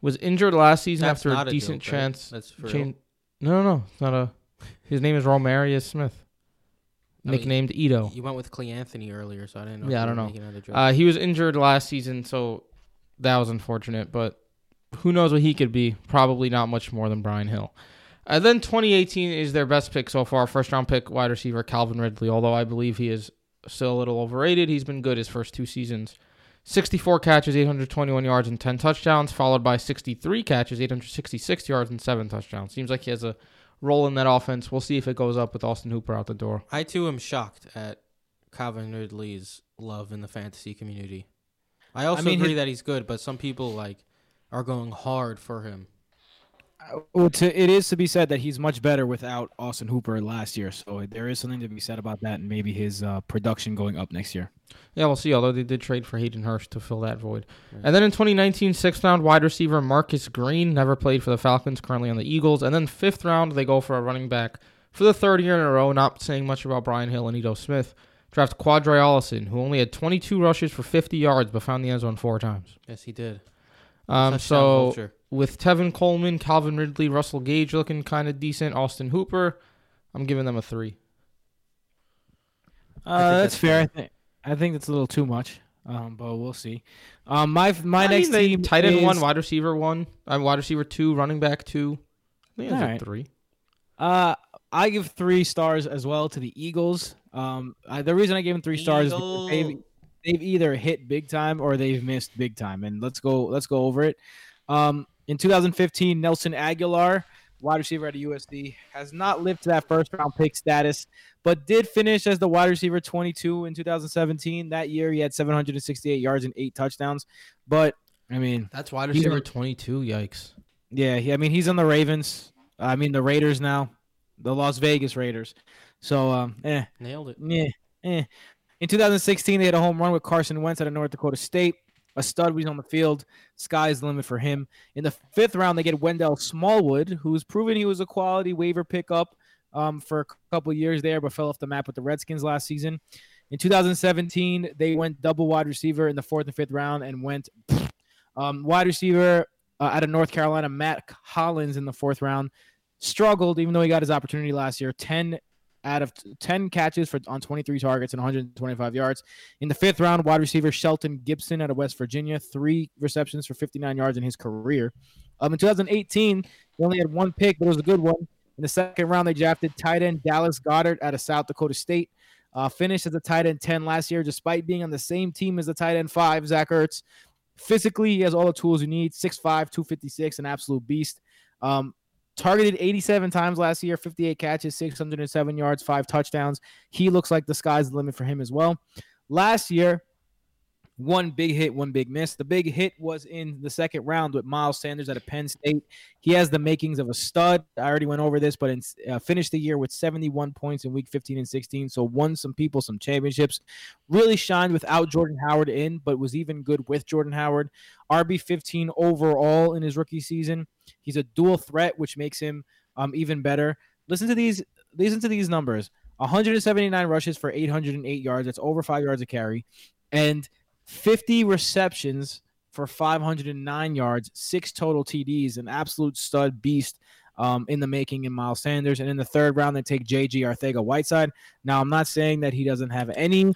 [SPEAKER 3] was injured last season
[SPEAKER 2] That's
[SPEAKER 3] after a
[SPEAKER 2] a
[SPEAKER 3] decent
[SPEAKER 2] joke, right?
[SPEAKER 3] chance.
[SPEAKER 2] That's for
[SPEAKER 3] Chan- no, no, no, it's not a. His name is Romarius Smith,
[SPEAKER 2] mean,
[SPEAKER 3] nicknamed Ito.
[SPEAKER 2] You went with Clay Anthony earlier, so I didn't know.
[SPEAKER 3] Yeah, I don't know.
[SPEAKER 2] joke.
[SPEAKER 3] Uh, he was injured last season, so that was unfortunate. But who knows what he could be? Probably not much more than Brian Hill. And then 2018 is their best pick so far. First round pick, wide receiver Calvin Ridley. Although I believe he is still a little overrated, he's been good his first two seasons. 64 catches, 821 yards, and 10 touchdowns, followed by 63 catches, 866 yards, and 7 touchdowns. Seems like he has a role in that offense. We'll see if it goes up with Austin Hooper out the door.
[SPEAKER 2] I too am shocked at Calvin Ridley's love in the fantasy community. I also
[SPEAKER 1] mean,
[SPEAKER 2] agree
[SPEAKER 1] his-
[SPEAKER 2] that he's good, but some people like are going hard for him.
[SPEAKER 1] Uh, Well, to, it is to be said that he's much better without Austin Hooper last year, so there is something to be said about that, and maybe his uh, production going up next year.
[SPEAKER 3] Yeah, we'll see. Although they did trade for Hayden Hurst to fill that void.
[SPEAKER 2] Right.
[SPEAKER 3] And then in 2019, sixth round wide receiver Marcus Green never played for the Falcons, currently on the Eagles. And then fifth round, they go for a running back for the third year in a row. Not saying much about Brian Hill and Ito Smith. Draft Qadree Ollison, who only had 22 rushes for 50 yards, but found the end zone four times.
[SPEAKER 2] Yes, he did.
[SPEAKER 3] Um,
[SPEAKER 2] Touchdown
[SPEAKER 3] so
[SPEAKER 2] vulture.
[SPEAKER 3] With Tevin Coleman, Calvin Ridley, Russell Gage looking kind of decent, Austin Hooper, I'm giving them a three.
[SPEAKER 1] Uh,
[SPEAKER 2] think
[SPEAKER 1] that's
[SPEAKER 2] that's
[SPEAKER 1] fair. I think I think that's a little too much, um, but we'll see. Um, my my
[SPEAKER 3] I
[SPEAKER 1] next
[SPEAKER 3] mean,
[SPEAKER 1] team
[SPEAKER 3] tight end
[SPEAKER 1] is,
[SPEAKER 3] one, wide receiver one, uh, wide receiver two, running back two. I think that's
[SPEAKER 1] Alright.
[SPEAKER 3] a three.
[SPEAKER 1] Uh, I give three stars as well to the Eagles. Um, I, the reason I gave them three stars is because they've, they've either hit big time or they've missed big time. And let's go let's go over it. Um, in 2015, Nelson Agholor, wide receiver at USD, has not lived to that first round pick status, but did finish as the wide receiver 22 in 2017. That year, he had 768 yards and eight touchdowns. But I mean,
[SPEAKER 3] That's wide receiver
[SPEAKER 1] on-
[SPEAKER 3] 22. Yikes.
[SPEAKER 1] yeah, he, I mean he's on the Ravens. I mean the Raiders now, the Las Vegas Raiders. So um, eh,
[SPEAKER 2] Nailed it.
[SPEAKER 1] yeah, eh. In 2016, they had a home run with Carson Wentz out of North Dakota State. A stud when he's on the field. Sky's the limit for him. In the fifth round, they get Wendell Smallwood, who's proven he was a quality waiver pickup um, for a couple years there, but fell off the map with the Redskins last season. In 2017, they went double wide receiver in the fourth and fifth round and went um, wide receiver uh, out of North Carolina, Mack Hollins in the fourth round. Struggled, even though he got his opportunity last year. 10 out of 10 catches for on 23 targets and 125 yards. In the fifth round, wide receiver Shelton Gibson out of West Virginia, three receptions for 59 yards in his career. Um, in 2018, he only had one pick, but it was a good one. In the second round, they drafted tight end Dallas Goedert out of South Dakota State. Uh, finished as a tight end 10 last year, despite being on the same team as the tight end 5, Zach Ertz. Physically, he has all the tools you need 6'5, 256, an absolute beast. Um, targeted 87 times last year, 58 catches, 607 yards, five touchdowns. He looks like the sky's the limit for him as well. Last year, one big hit, one big miss. The big hit was in the second round with Miles Sanders out of Penn State. He has the makings of a stud. I already went over this, but in, uh, finished the year with 71 points in week 15 and 16. So won some people some championships. Really shined without Jordan Howard in, but was even good with Jordan Howard. RB 15 overall in his rookie season. He's a dual threat, which makes him um, even better. Listen to these. Listen to these numbers. 179 rushes for 808 yards. That's over five yards a carry, and 50 receptions for 509 yards, six total TDs, an absolute stud beast um, in the making in Miles Sanders. And in the third round, they take JJ Arthega Whiteside. Now, I'm not saying that he doesn't have any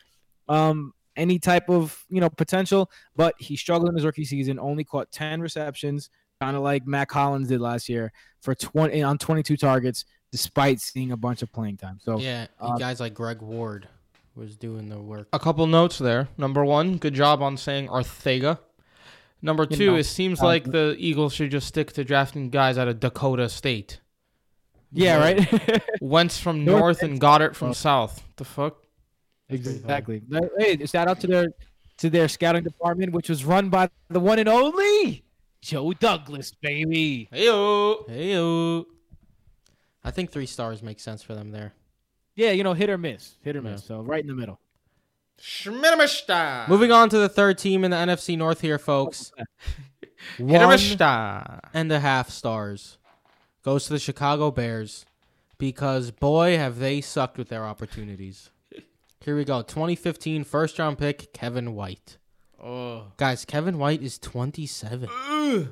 [SPEAKER 1] um, any type of you know potential, but he struggled in his rookie season. Only caught 10 receptions, kind of like Mack Hollins did last year for 20 on 22 targets, despite seeing a bunch of playing time. So
[SPEAKER 2] Yeah,
[SPEAKER 1] uh,
[SPEAKER 2] guys like Greg Ward was doing the work.
[SPEAKER 3] A couple notes there. Number one, good job on saying Arthega. Number
[SPEAKER 1] You
[SPEAKER 3] two,
[SPEAKER 1] know,
[SPEAKER 3] it seems
[SPEAKER 1] um,
[SPEAKER 3] like the Eagles should just stick to drafting guys out of Dakota State.
[SPEAKER 1] yeah, right.
[SPEAKER 3] Wentz from
[SPEAKER 1] North
[SPEAKER 3] north and Goedert from south. The fuck?
[SPEAKER 1] Exactly. Hey, shout out to their to their scouting department, which was run by the one and only Joe Douglas, baby.
[SPEAKER 3] Heyo.
[SPEAKER 2] Hey, I think three stars make sense for them there.
[SPEAKER 1] Yeah, you know, hit or miss, hit or
[SPEAKER 2] Yeah.
[SPEAKER 1] miss. So right in the middle.
[SPEAKER 3] Schmittermishta.
[SPEAKER 2] Moving on to the third team in the NFC North here, folks. One
[SPEAKER 3] Schmittermishta.
[SPEAKER 2] and a half stars goes to the Chicago Bears because boy have they sucked with their opportunities. Here we go. 2015 first round pick Kevin White.
[SPEAKER 3] Oh.
[SPEAKER 2] Guys, Kevin White is 27.
[SPEAKER 3] Ugh.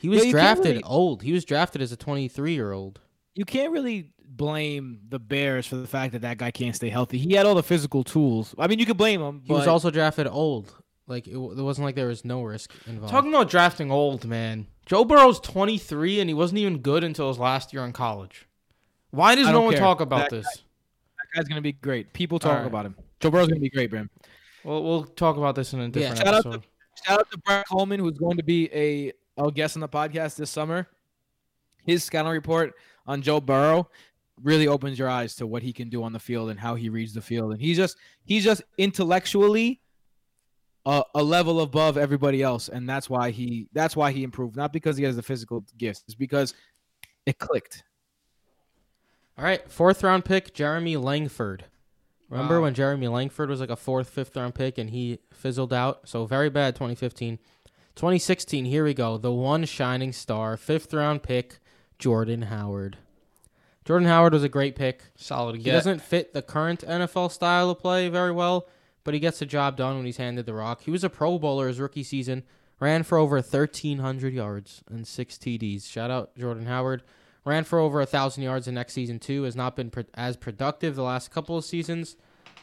[SPEAKER 2] He was
[SPEAKER 1] Yeah,
[SPEAKER 2] drafted
[SPEAKER 1] really-
[SPEAKER 2] old. He was drafted as a 23 year old.
[SPEAKER 1] You can't really blame the Bears for the fact that that guy can't stay healthy. He had all the physical tools. I mean, you could blame him.
[SPEAKER 2] He was also drafted old. Like it, w- it wasn't like there was no risk involved.
[SPEAKER 3] Talking about drafting old, man. Joe Burrow's 23 and he wasn't even good until his last year in college. Why does no
[SPEAKER 1] don't
[SPEAKER 3] one
[SPEAKER 1] care.
[SPEAKER 3] talk about
[SPEAKER 1] That
[SPEAKER 3] this?
[SPEAKER 1] that guy's gonna be great. People talk
[SPEAKER 3] Alright.
[SPEAKER 1] about him. Joe Burrow's gonna be great, Bram.
[SPEAKER 3] Well, we'll talk about this in a different
[SPEAKER 1] shout out to- Shout out to Brett Coleman, who's going to be a a guest on the podcast this summer. His scouting report on Joe Burrow really opens your eyes to what he can do on the field and how he reads the field. And he's just he's just intellectually a, a level above everybody else, and that's why he that's why he improved. Not because he has the physical gifts, it's because it clicked.
[SPEAKER 2] All right, fourth round pick Jeremy Langford. Remember
[SPEAKER 3] Wow.
[SPEAKER 2] when Jeremy Langford was like a fourth, fifth round pick and he fizzled out? So very bad 2015. 2016, here we go. The one shining star, fifth round pick, Jordan Howard. Jordan Howard was a great pick.
[SPEAKER 3] Solid
[SPEAKER 2] He
[SPEAKER 3] get.
[SPEAKER 2] doesn't fit the current NFL style of play very well, but he gets the job done when he's handed the rock. He was a Pro Bowler his rookie season, ran for over 1,300 yards and six TDs. Shout out Jordan Howard. Ran for over 1,000 yards the next season, too. Has not been pro- as productive the last couple of seasons,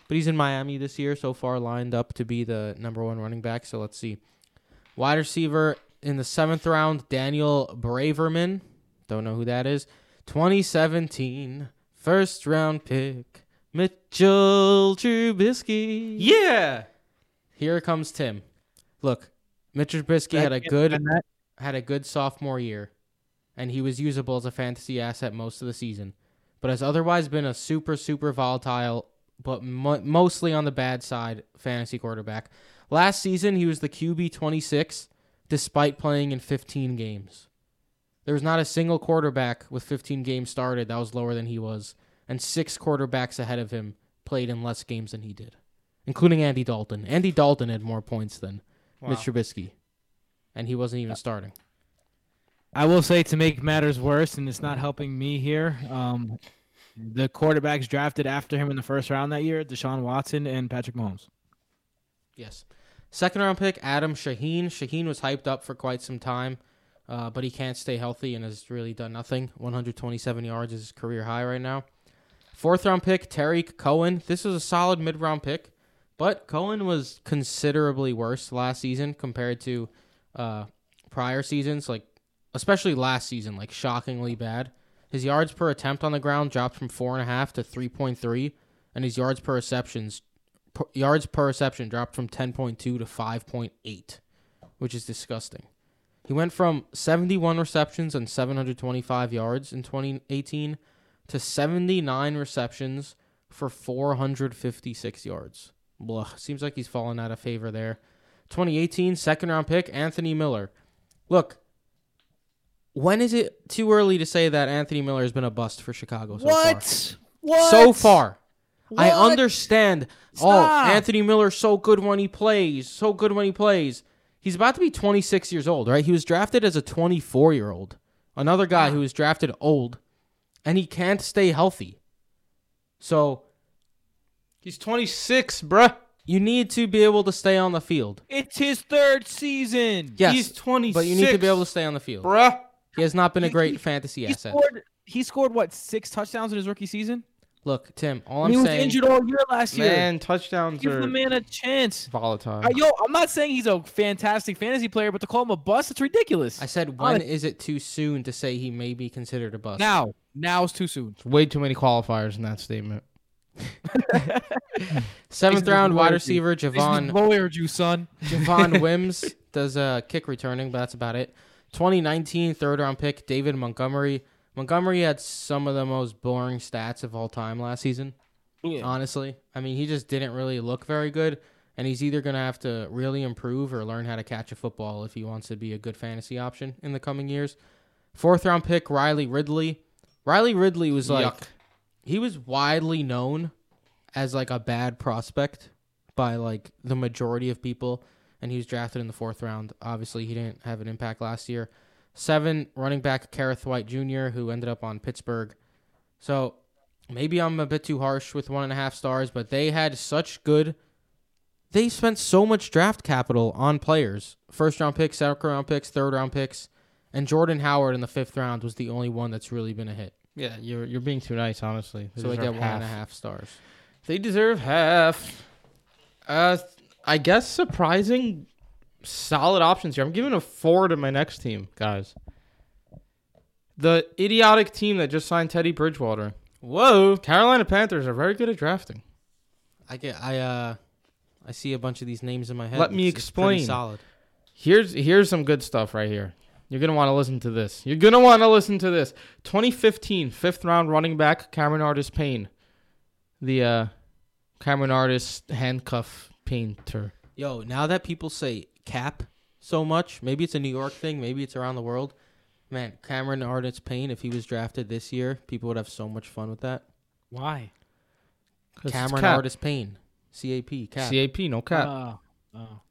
[SPEAKER 2] but he's in Miami this year so far, lined up to be the number one running back. So let's see. Wide receiver in the seventh round, Daniel Braverman. Don't know who that is. 2017 first round pick, Mitchell Trubisky.
[SPEAKER 3] yeah.
[SPEAKER 2] Here comes Tim. Look, Mitchell Trubisky had a good had a good sophomore year, and he was usable as a fantasy asset most of the season, but has otherwise been a super super volatile, but mo- mostly on the bad side fantasy quarterback. Last season he was the QB 26, despite playing in 15 games. There was not a single quarterback with 15 games started that was lower than he was, and six quarterbacks ahead of him played in less games than he did, including Andy Dalton. Andy Dalton had more points than
[SPEAKER 3] Wow.
[SPEAKER 2] Mitch Trubisky, and he wasn't even starting.
[SPEAKER 1] I will say to make matters worse, and it's not helping me here. Um, The quarterbacks drafted after him in the first round that year: Deshaun Watson and Patrick Mahomes.
[SPEAKER 2] Yes. Second round pick, Adam Shaheen. Shaheen was hyped up for quite some time, uh, but he can't stay healthy and has really done nothing. 127 yards is his career high right now. Fourth round pick, Tarik Cohen. This was a solid mid round pick, but Cohen was considerably worse last season compared to uh, prior seasons, like especially last season, like shockingly bad. His yards per attempt on the ground dropped from four and a half to 3.3, and his yards per receptions yards per reception dropped from 10.2 to 5.8, which is disgusting. He went from 71 receptions and 725 yards in 2018 to 79 receptions for 456 yards. Blah. Seems like he's fallen out of favor there. 2018 second round pick Anthony Miller. Look, when is it too early to say that Anthony Miller has been a bust for Chicago so far?
[SPEAKER 1] What?
[SPEAKER 2] So far. I understand.
[SPEAKER 1] Oh, Stop.
[SPEAKER 2] Oh, Anthony Miller's so good when he plays. So good when he plays. He's about to be 26 years old, right? He was drafted as a 24 year old. Another guy who was drafted old, and he can't stay healthy. So
[SPEAKER 3] He's 26, bruh.
[SPEAKER 2] you need to be able to stay on the field.
[SPEAKER 1] It's his third season.
[SPEAKER 2] Yes,
[SPEAKER 3] He's 26.
[SPEAKER 2] but you need to be able to stay on the field.
[SPEAKER 3] bruh.
[SPEAKER 2] He has not been a great
[SPEAKER 1] he-
[SPEAKER 2] fantasy
[SPEAKER 1] He
[SPEAKER 2] asset.
[SPEAKER 1] scored. He scored what six touchdowns in his rookie season?
[SPEAKER 2] Look, Tim, all I'm
[SPEAKER 1] he was
[SPEAKER 2] saying.
[SPEAKER 1] injured all year last year.
[SPEAKER 3] Man, touchdowns
[SPEAKER 1] Give
[SPEAKER 3] are
[SPEAKER 1] the man a chance.
[SPEAKER 3] volatile.
[SPEAKER 1] Uh, yo, I'm not saying he's a fantastic fantasy player, but to call him a bust, it's ridiculous.
[SPEAKER 2] I said, when is it too soon to say he may be considered a bust?
[SPEAKER 1] now, now is too soon.
[SPEAKER 3] Way too many qualifiers in that statement.
[SPEAKER 2] Seventh
[SPEAKER 1] Jason
[SPEAKER 2] round wide
[SPEAKER 1] lawyer
[SPEAKER 2] receiver Javon
[SPEAKER 1] lawyered you, son.
[SPEAKER 2] Javon Wims does uh, kick returning, but that's about it. 2019 third round pick David Montgomery. Montgomery had some of the most boring stats of all time last season. Honestly, I mean, he just didn't really look very good, and he's either gonna have to really improve or learn how to catch a football if he wants to be a good fantasy option in the coming years. Fourth round pick Riley Ridley. Riley Ridley was like
[SPEAKER 3] Yuck.
[SPEAKER 2] he was widely known as like a bad prospect by like the majority of people and he was drafted in the fourth round obviously he didn't have an impact last year seven running back Kerrith Whyte Jr. who ended up on Pittsburgh so maybe I'm a bit too harsh with one and a half stars but they had such good they spent so much draft capital on players first round picks second round picks third round picks and Jordan Howard in the fifth round was the only one that's really been a hit
[SPEAKER 3] Yeah, you're you're being too nice, honestly.
[SPEAKER 2] so they get one and a half stars
[SPEAKER 3] They deserve half. Uh, I guess surprising, solid options here. I'm giving a four to my next team, guys. The idiotic team that just signed Teddy Bridgewater.
[SPEAKER 2] Whoa!
[SPEAKER 3] Carolina Panthers are very good at drafting.
[SPEAKER 2] I get I uh I see a bunch of these names in my head.
[SPEAKER 3] Let me
[SPEAKER 2] It's- it's
[SPEAKER 3] explain.
[SPEAKER 2] solid.
[SPEAKER 3] Here's here's some good stuff right here. You're gonna want to listen to this. You're gonna want to listen to this. 2015 fifth round running back Cameron Artis Payne, the uh, Cameron Artis handcuff painter.
[SPEAKER 2] Yo, now that people say cap so much, maybe it's a New York thing, maybe it's around the world. Man, Cameron Artis Payne, if he was drafted this year, people would have so much fun with that.
[SPEAKER 1] Why?
[SPEAKER 2] Cameron
[SPEAKER 3] cap.
[SPEAKER 2] Artist Payne, C A P, cap.
[SPEAKER 3] CAP, no cap.
[SPEAKER 1] Oh, oh.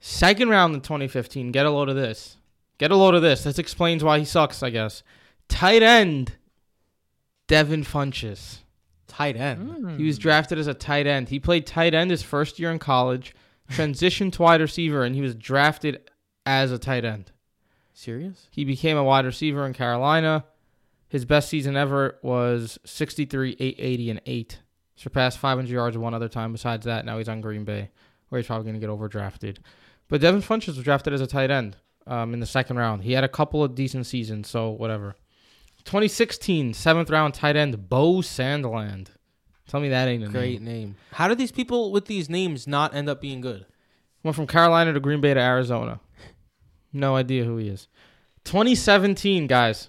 [SPEAKER 3] Second round in 2015. Get a load of this. Get a load of this. This explains why he sucks, I guess. Tight end, Devin Funchess.
[SPEAKER 2] Tight end. Hmm.
[SPEAKER 3] He was drafted as a tight end. He played tight end his first year in college, transitioned to wide receiver, and he was drafted as a tight end.
[SPEAKER 2] Serious?
[SPEAKER 3] He became a wide receiver in Carolina. His best season ever was 63, 880, and 8. Surpassed 500 yards one other time besides that. Now he's on Green Bay, where he's probably going to get overdrafted. But Devin Funchess was drafted as a tight end um, in the second round. He had a couple of decent seasons, so whatever. 2016, seventh round tight end, Beau Sandland. Tell me that ain't a
[SPEAKER 2] Great
[SPEAKER 3] name.
[SPEAKER 2] name. How do these people with these names not end up being good?
[SPEAKER 3] Went from Carolina to Green Bay to Arizona. No idea who he is. 2017, guys.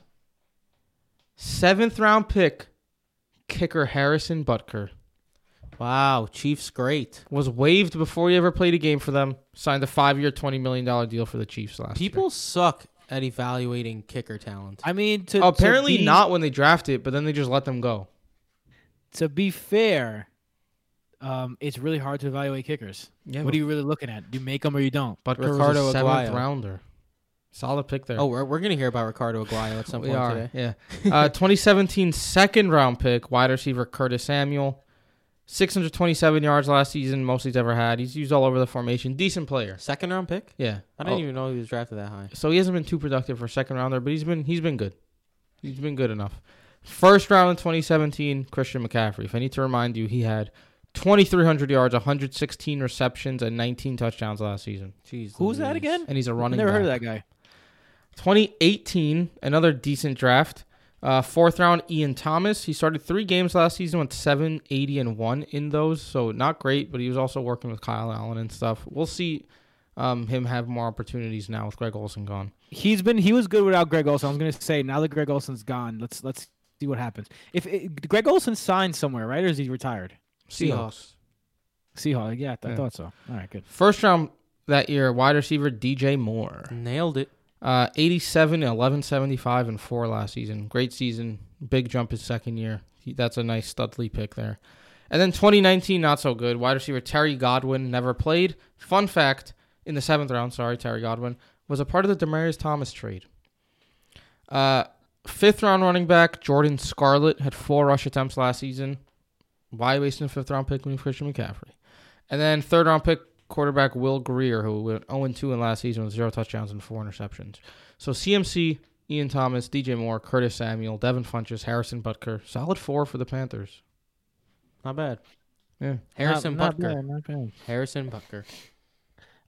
[SPEAKER 3] Seventh round pick, kicker Harrison Butker.
[SPEAKER 2] Wow, Chiefs great.
[SPEAKER 3] Was waived before he ever played a game for them. Signed a five year, $20 million deal for the Chiefs last
[SPEAKER 2] People suck at evaluating kicker talent.
[SPEAKER 1] I mean, to.
[SPEAKER 3] Apparently
[SPEAKER 1] to be,
[SPEAKER 3] not when they draft it, but then they just let them go.
[SPEAKER 1] To be fair, um, it's really hard to evaluate kickers.
[SPEAKER 3] Yeah,
[SPEAKER 1] what are you really looking at? Do you make them or you don't?
[SPEAKER 3] But
[SPEAKER 2] Ricardo
[SPEAKER 3] was a seventh
[SPEAKER 2] Aguayo.
[SPEAKER 3] rounder. Solid pick there.
[SPEAKER 2] Oh, we're, we're gonna hear about Ricardo Aguayo at some
[SPEAKER 3] we
[SPEAKER 2] point
[SPEAKER 3] are.
[SPEAKER 2] today.
[SPEAKER 3] Yeah. Uh, 2017 second round pick, wide receiver Curtis Samuel. 627 yards last season, most he's ever had. He's used all over the formation. Decent player.
[SPEAKER 2] Second round pick.
[SPEAKER 3] Yeah.
[SPEAKER 2] I didn't
[SPEAKER 3] Oh,
[SPEAKER 2] even know he was drafted that high.
[SPEAKER 3] So he hasn't been too productive for a second rounder, but he's been he's been good. He's been good enough. First round in 2017, Christian McCaffrey. If I need to remind you, he had 2,300 yards, 116 receptions, and 19 touchdowns last season.
[SPEAKER 2] Jeez.
[SPEAKER 1] Who's that again?
[SPEAKER 3] And he's a running.
[SPEAKER 1] Never heard of that guy.
[SPEAKER 3] 2018, another decent draft. Uh, fourth round, Ian Thomas. He started three games last season with 780 and one in those, so not great. But he was also working with Kyle Allen and stuff. We'll see um, him have more opportunities now with Greg Olsen gone.
[SPEAKER 1] He's been he was good without Greg Olsen. I was gonna say now that Greg Olsen's gone, let's let's see what happens. If it, Greg Olsen signed somewhere, right, or is he retired?
[SPEAKER 3] Seahawks.
[SPEAKER 1] Seahawks. Yeah, I, th- I
[SPEAKER 3] Yeah.
[SPEAKER 1] thought so. All right, good.
[SPEAKER 3] First round that year, wide receiver DJ Moore.
[SPEAKER 2] Nailed it.
[SPEAKER 3] Uh, 87, 11, 75, and 4 last season. Great season. Big jump his second year. He, that's a nice Studley pick there. And then 2019, not so good. Wide receiver Terry Godwin never played. Fun fact in the seventh round, sorry, Terry Godwin was a part of the Demaryius Thomas trade. Uh, fifth round running back Jordan Scarlett had four rush attempts last season. Why wasting a fifth round pick when you Christian McCaffrey? And then third round pick quarterback Will Grier, who went 0 2 in last season with zero touchdowns and four interceptions. So CMC, Ian Thomas, DJ Moore, Curtis Samuel, Devin Funchess, Harrison Butker. Solid four for the Panthers.
[SPEAKER 2] Not bad.
[SPEAKER 3] Yeah.
[SPEAKER 2] Harrison
[SPEAKER 1] not,
[SPEAKER 2] Butker.
[SPEAKER 1] Not bad, not bad.
[SPEAKER 2] Harrison Butker.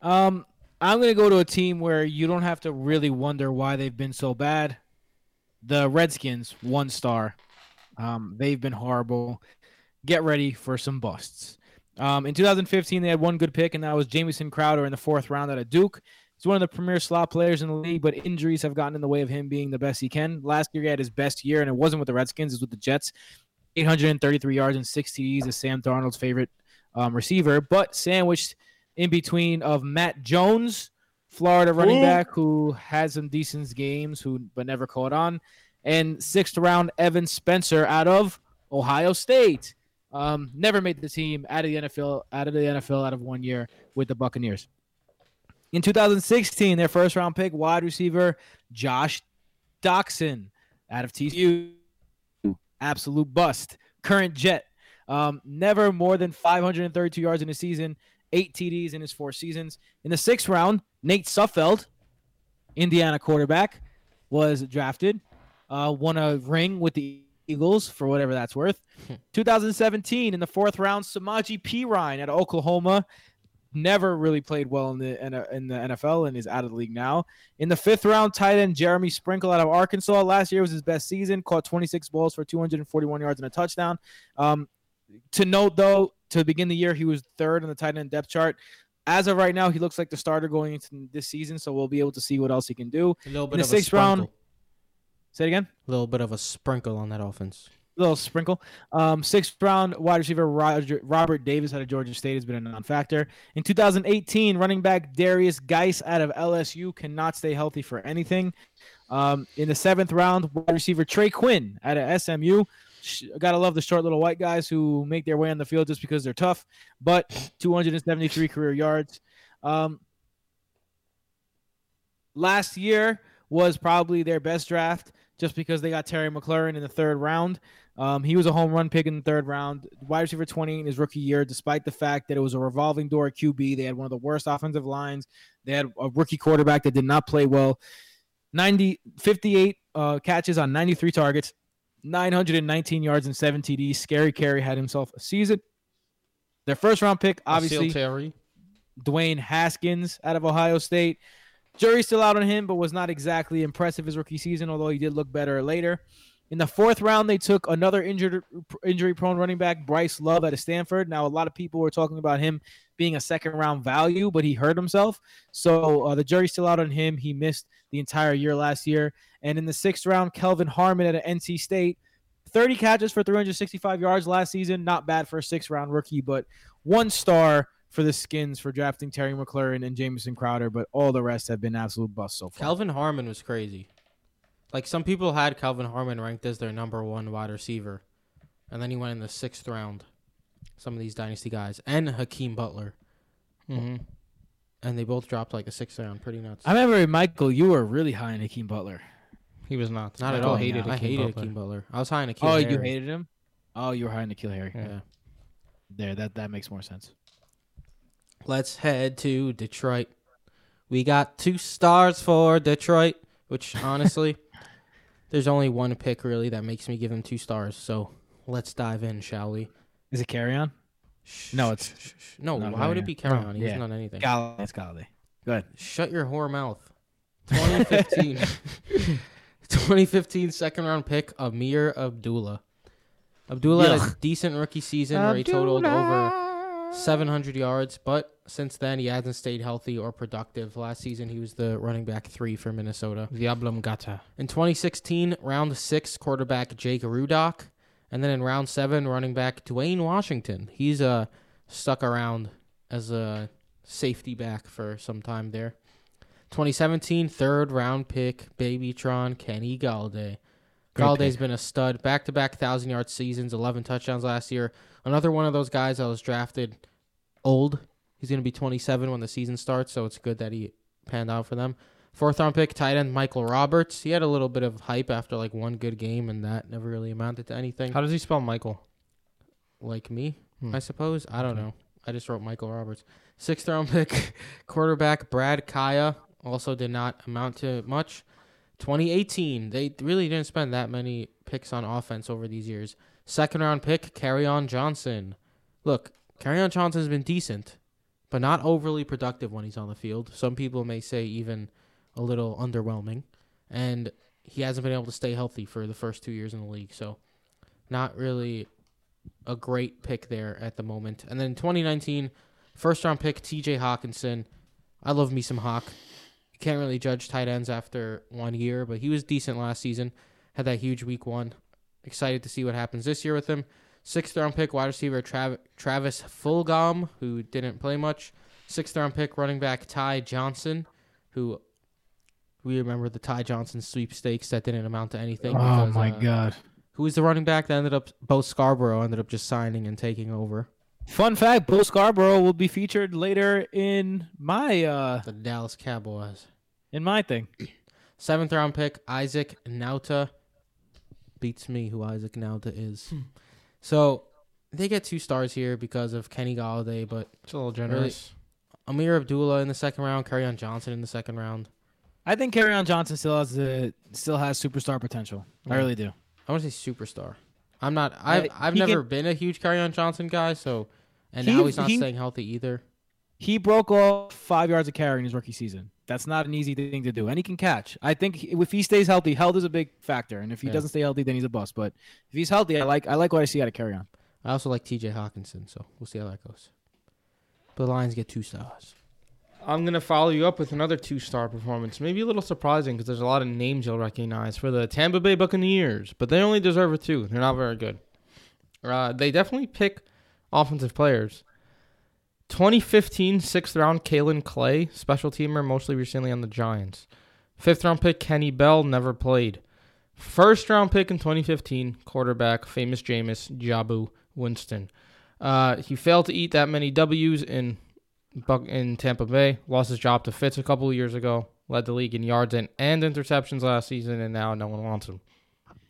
[SPEAKER 1] Um, I'm gonna go to a team where you don't have to really wonder why they've been so bad. The Redskins, one star. Um, they've been horrible. Get ready for some busts. Um, in 2015, they had one good pick, and that was Jamison Crowder in the fourth round out of Duke. He's one of the premier slot players in the league, but injuries have gotten in the way of him being the best he can. Last year, he had his best year, and it wasn't with the Redskins; it was with the Jets. 833 yards and six TDs is Sam Darnold's favorite um, receiver, but sandwiched in between of Matt Jones, Florida running
[SPEAKER 3] Ooh.
[SPEAKER 1] back, who had some decent games, who but never caught on, and sixth round Evan Spencer out of Ohio State. Um, never made the team out of the NFL, out of the NFL, out of one year with the Buccaneers. In 2016, their first round pick, wide receiver Josh Doctson out of TCU, absolute bust. Current Jet, um, never more than 532 yards in a season, eight TDs in his four seasons. In the sixth round, Nate Sudfeld, Indiana quarterback, was drafted. Uh, won a ring with the Eagles for whatever that's worth. 2017 in the fourth round, Samaje Perine at Oklahoma. Never really played well in the in the NFL and is out of the league now. In the fifth round, tight end Jeremy Sprinkle out of Arkansas. Last year was his best season. Caught 26 balls for 241 yards and a touchdown. Um, to note though, to begin the year, he was third on the tight end depth chart. As of right now, he looks like the starter going into this season, so we'll be able to see what else he can do.
[SPEAKER 2] A little
[SPEAKER 1] In
[SPEAKER 2] bit
[SPEAKER 1] the
[SPEAKER 2] of
[SPEAKER 1] sixth
[SPEAKER 2] a
[SPEAKER 1] round-
[SPEAKER 2] sprinkle.
[SPEAKER 1] Say it again.
[SPEAKER 2] A little bit of a sprinkle on that offense.
[SPEAKER 1] A little sprinkle. Um, sixth round wide receiver Roger, Robert Davis out of Georgia State has been a non-factor. In 2018, running back Derrius Guice out of LSU cannot stay healthy for anything. Um, in the seventh round, wide receiver Trey Quinn out of SMU. Gotta love the short little white guys who make their way on the field just because they're tough. But 273 career yards. Um, last year was probably their best draft just because they got Terry McLaurin in the third round. Um, he was a home run pick in the third round, wide receiver 20 in his rookie year, despite the fact that it was a revolving door QB. They had one of the worst offensive lines. They had a rookie quarterback that did not play well. 90, 58 uh, catches on 93 targets, 919 yards and seven TDs. Scary Terry had himself a season. Their first round pick, obviously,
[SPEAKER 3] Terry.
[SPEAKER 1] Dwayne Haskins out of Ohio State. Jury's still out on him, but was not exactly impressive his rookie season, although he did look better later. In the fourth round, they took another injured, injury-prone running back, Bryce Love, out of Stanford. Now, a lot of people were talking about him being a second-round value, but he hurt himself, so uh, the jury's still out on him. He missed the entire year last year. And in the sixth round, Kelvin Harmon at NC State, 30 catches for 365 yards last season. Not bad for a six-round rookie, but one star for the Skins for drafting Terry McLaurin and Jamison Crowder, but all the rest have been absolute busts so far.
[SPEAKER 2] Kelvin Harmon was crazy. Like some people had Kelvin Harmon ranked as their number one wide receiver, and then he went in the sixth round. Some of these dynasty guys and Hakeem Butler.
[SPEAKER 3] Mm-hmm.
[SPEAKER 2] and they both dropped like a sixth round. Pretty nuts.
[SPEAKER 1] I remember Michael, you were really high on Hakeem Butler.
[SPEAKER 3] He was not.
[SPEAKER 2] Not at all.
[SPEAKER 3] Hated
[SPEAKER 2] I
[SPEAKER 3] Hakeem
[SPEAKER 2] hated
[SPEAKER 3] Butler.
[SPEAKER 2] Hakeem Butler. I was high on N'Keal
[SPEAKER 1] oh,
[SPEAKER 2] Harry.
[SPEAKER 1] you hated him? Oh, you were high on N'Keal Harry.
[SPEAKER 3] Yeah.
[SPEAKER 2] Yeah.
[SPEAKER 1] There, that that makes more sense.
[SPEAKER 2] Let's head to Detroit. We got two stars for Detroit, which honestly, there's only one pick really that makes me give him two stars. So let's dive in, shall we?
[SPEAKER 1] Is it
[SPEAKER 2] Kerryon?
[SPEAKER 1] No, it's-
[SPEAKER 2] no.
[SPEAKER 1] not
[SPEAKER 2] Why would it be Kerryon? He
[SPEAKER 1] yeah.
[SPEAKER 2] wasn't on anything.
[SPEAKER 1] Golladay. It's Golladay. Go ahead.
[SPEAKER 2] Shut your whore mouth. 2015, 2015 second round pick Ameer Abdullah. Abdullah had a decent rookie season where he totaled over 700 yards, but since then he hasn't stayed healthy or productive. Last season he was the running back three for Minnesota.
[SPEAKER 3] Diablum Gata.
[SPEAKER 2] In 2016, round six, quarterback Jake Rudock, and then in round seven, running back Dwayne Washington. He's uh stuck around as a safety back for some time there. 2017, third round pick Babytron Kenny Golladay.
[SPEAKER 1] Golladay's
[SPEAKER 2] been a stud, back to back thousand yard seasons, 11 touchdowns last year. Another one of those guys that was drafted old. He's going to be 27 when the season starts, so it's good that he panned out for them. Fourth round pick, tight end Michael Roberts. He had a little bit of hype after like one good game, and that never really amounted to anything.
[SPEAKER 3] How does he spell Michael?
[SPEAKER 2] like me,
[SPEAKER 3] Hmm.
[SPEAKER 2] I suppose. I don't
[SPEAKER 3] Okay.
[SPEAKER 2] know. I just wrote Michael Roberts. Sixth round pick, quarterback Brad Kaaya. Also did not amount to much. 2018, they really didn't spend that many picks on offense over these years. Second round pick, on Johnson. Look, on Johnson's been decent, but not overly productive when he's on the field. Some people may say even a little underwhelming. And he hasn't been able to stay healthy for the first two years in the league. So, not really a great pick there at the moment. And then 2019, first round pick TJ Hockenson. I love me some Hawk. You can't really judge tight ends after one year, but he was decent last season. Had that huge week one. Excited to see what happens this year with him. Sixth round pick wide receiver Trav- Travis Fulgham, who didn't play much. Sixth round pick running back Ty Johnson, who we remember the Ty Johnson sweepstakes that didn't amount to anything.
[SPEAKER 1] Oh
[SPEAKER 2] because,
[SPEAKER 1] my
[SPEAKER 2] uh,
[SPEAKER 1] god.
[SPEAKER 2] who was the running back that ended up Bo Scarborough ended up just signing and taking over
[SPEAKER 1] Fun fact: Bill Scarborough will be featured later in my uh
[SPEAKER 2] the Dallas Cowboys.
[SPEAKER 1] in my thing.
[SPEAKER 2] Seventh round pick Isaac Nauta beats me who Isaac Nauta is. so they get two stars here because of Kenny Golladay, but
[SPEAKER 3] It's a little generous.
[SPEAKER 2] Ameer Abdullah in the second round, on Johnson in the second round.
[SPEAKER 1] I think on Johnson still has the still has superstar potential. I really do.
[SPEAKER 2] I want to say superstar. I'm not. I've I've
[SPEAKER 1] he
[SPEAKER 2] never been a huge on Johnson guy, so and
[SPEAKER 1] He-
[SPEAKER 2] now he's not
[SPEAKER 1] he-
[SPEAKER 2] staying healthy either.
[SPEAKER 1] He broke off five yards of carry in his rookie season. That's not an easy thing to do, and he can catch. I think he- if he stays healthy, health is a big factor, and if he
[SPEAKER 2] Yeah.
[SPEAKER 1] doesn't stay healthy, then he's a bust. But if he's healthy, I like I like what I see out of Kerryon.
[SPEAKER 2] I also like T.J. Hockenson, so we'll see how that goes. But the Lions get two stars.
[SPEAKER 3] I'm gonna follow you up with another two-star performance. Maybe a little surprising because there's a lot of names you'll recognize for the Tampa Bay Buccaneers, but they only deserve a two. They're not very good. Uh, they definitely pick offensive players. 2015 sixth round Kaelin Clay, special teamer, mostly recently on the Giants. Fifth round pick Kenny Bell, never played. First round pick in 2015, quarterback famous Jameis Jabu Winston. Uh, he failed to eat that many W's in in Tampa Bay. Lost his job to Fitz a couple of years ago. Led the league in yards and, and interceptions last season, and now no one wants him.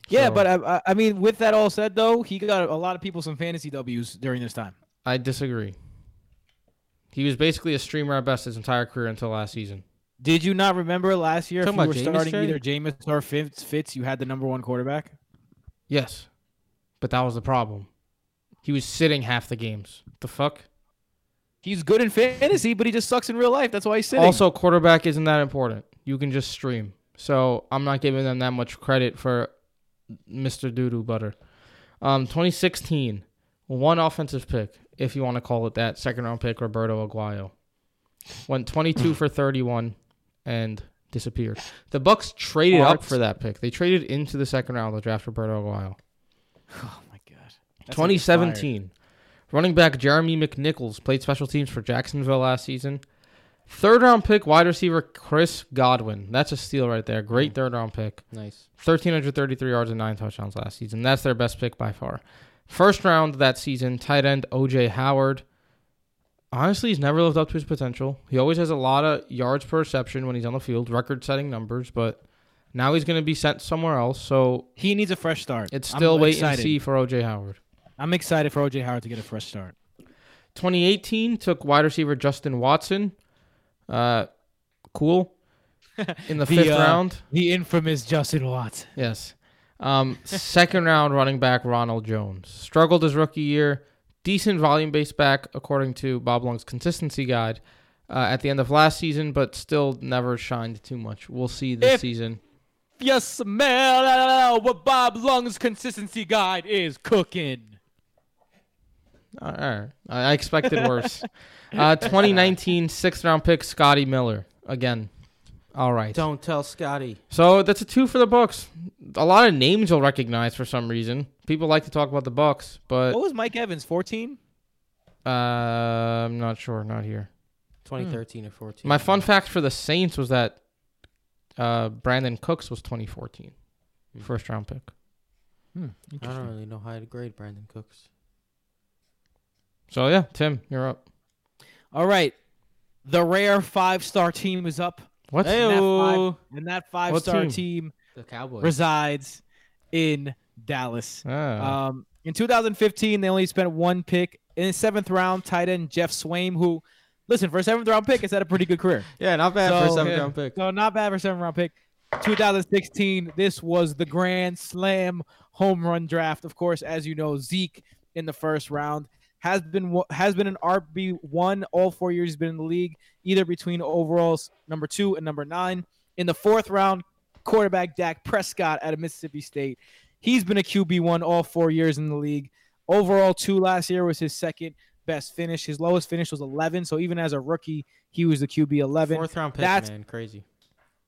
[SPEAKER 1] Yeah,
[SPEAKER 3] So,
[SPEAKER 1] but I, I- mean, with that all said, though, he got a lot of people some fantasy W's during this time.
[SPEAKER 3] I disagree. He was basically a streamer at best his entire career until last season.
[SPEAKER 1] Did you not remember last year if you were starting
[SPEAKER 2] Jay?
[SPEAKER 1] either Jameis or Fitz, Fitz, you had the number one quarterback?
[SPEAKER 3] Yes, but that was the problem. He was sitting half the games. The fuck.
[SPEAKER 1] He's good in fantasy, but he just sucks in real life. That's why he's sitting.
[SPEAKER 3] Also, quarterback isn't that important. You can just stream. So I'm not giving them that much credit for Mr. Doodoo Butter. Um, 2016, one offensive pick, if you want to call it that, second round pick Roberto Aguayo, went 22 for 31 and disappeared. The Bucs traded up for that pick. They traded into the second round to draft Roberto Aguayo.
[SPEAKER 1] oh my god. That's
[SPEAKER 3] 2017. Running back Jeremy McNichols played special teams for Jacksonville last season. Third round pick wide receiver Chris Godwin. That's a steal right there. Great third round pick.
[SPEAKER 2] Nice.
[SPEAKER 3] 1,333 yards and nine touchdowns last season. That's their best pick by far. First round that season, tight end OJ Howard. honestly, he's never lived up to his potential. He always has a lot of yards per reception when he's on the field, record-setting numbers. But now he's going to be sent somewhere else. So
[SPEAKER 1] He needs a fresh start.
[SPEAKER 3] it's
[SPEAKER 1] I'm
[SPEAKER 3] still wait
[SPEAKER 1] excited.
[SPEAKER 3] and see for OJ Howard.
[SPEAKER 1] I'm excited for OJ Howard to get a fresh start.
[SPEAKER 3] 2018 took wide receiver Justin Watson. Uh, cool. In the,
[SPEAKER 1] The,
[SPEAKER 3] fifth
[SPEAKER 1] uh,
[SPEAKER 3] round,
[SPEAKER 1] The infamous Justin Watson.
[SPEAKER 3] yes. Um, second round running back Ronald Jones struggled his rookie year. Decent volume based back according to Bob Long's consistency guide uh, at the end of last season, but still never shined too much. We'll see this
[SPEAKER 1] If-
[SPEAKER 3] season.
[SPEAKER 1] You smell what Bob Lung's consistency guide is cooking.
[SPEAKER 3] All right, I I expected worse. uh, 2019 sixth round pick Scotty Miller again. All right.
[SPEAKER 2] Don't tell Scotty.
[SPEAKER 3] So that's a two for the Bucs. A lot of names you'll recognize for some reason. People like to talk about the Bucs, but
[SPEAKER 1] What was Mike Evans? 14?
[SPEAKER 3] uh, I'm not sure. Not here.
[SPEAKER 2] 2013 or 14.
[SPEAKER 3] My fun fact for the Saints was that uh, Brandin Cooks was 2014,
[SPEAKER 2] Hmm.
[SPEAKER 3] first round pick.
[SPEAKER 1] Hmm,
[SPEAKER 2] I don't really know how to grade Brandin Cooks.
[SPEAKER 3] So yeah, Tim, you're up.
[SPEAKER 1] All right. The rare five star team is up.
[SPEAKER 3] What?
[SPEAKER 1] And that five- And that five star
[SPEAKER 3] team?
[SPEAKER 1] team
[SPEAKER 2] The Cowboys.
[SPEAKER 1] resides in Dallas.
[SPEAKER 3] Ah.
[SPEAKER 1] Um, in 2015, they only spent one pick in the seventh round. Tight end Geoff Swaim, who, listen, for a seventh round pick, has had a pretty good career.
[SPEAKER 2] yeah, not bad for a seventh
[SPEAKER 3] yeah.
[SPEAKER 2] round pick.
[SPEAKER 1] So not bad for seventh round pick. 2016, this was the grand slam home run draft. Of course, as you know, Zeke in the first round has been has been an RB one all four years he's been in the league, either between overalls number two and number nine. In the fourth round, quarterback Dak Prescott out of Mississippi State. He's been a QB one all four years in the league. Overall, two last year was his second best finish. His lowest finish was 11. So even as a rookie, he was the QB 11
[SPEAKER 2] Fourth round pick,
[SPEAKER 1] That's-
[SPEAKER 2] man. Crazy.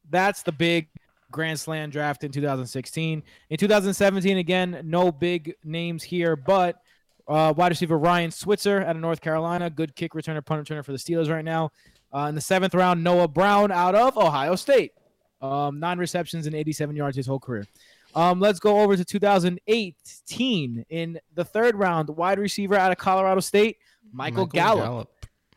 [SPEAKER 1] that's the big Grand Slam draft in 2016. In 2017, again, no big names here, but uh, wide receiver Ryan Switzer out of North Carolina, good kick returner, punt returner for the Steelers right now. Uh, in the seventh round, Noah Brown out of Ohio State, um, nine receptions and 87 yards his whole career. Um, let's go over to 2018 in the third round, wide receiver out of Colorado State, Michael, Gallup.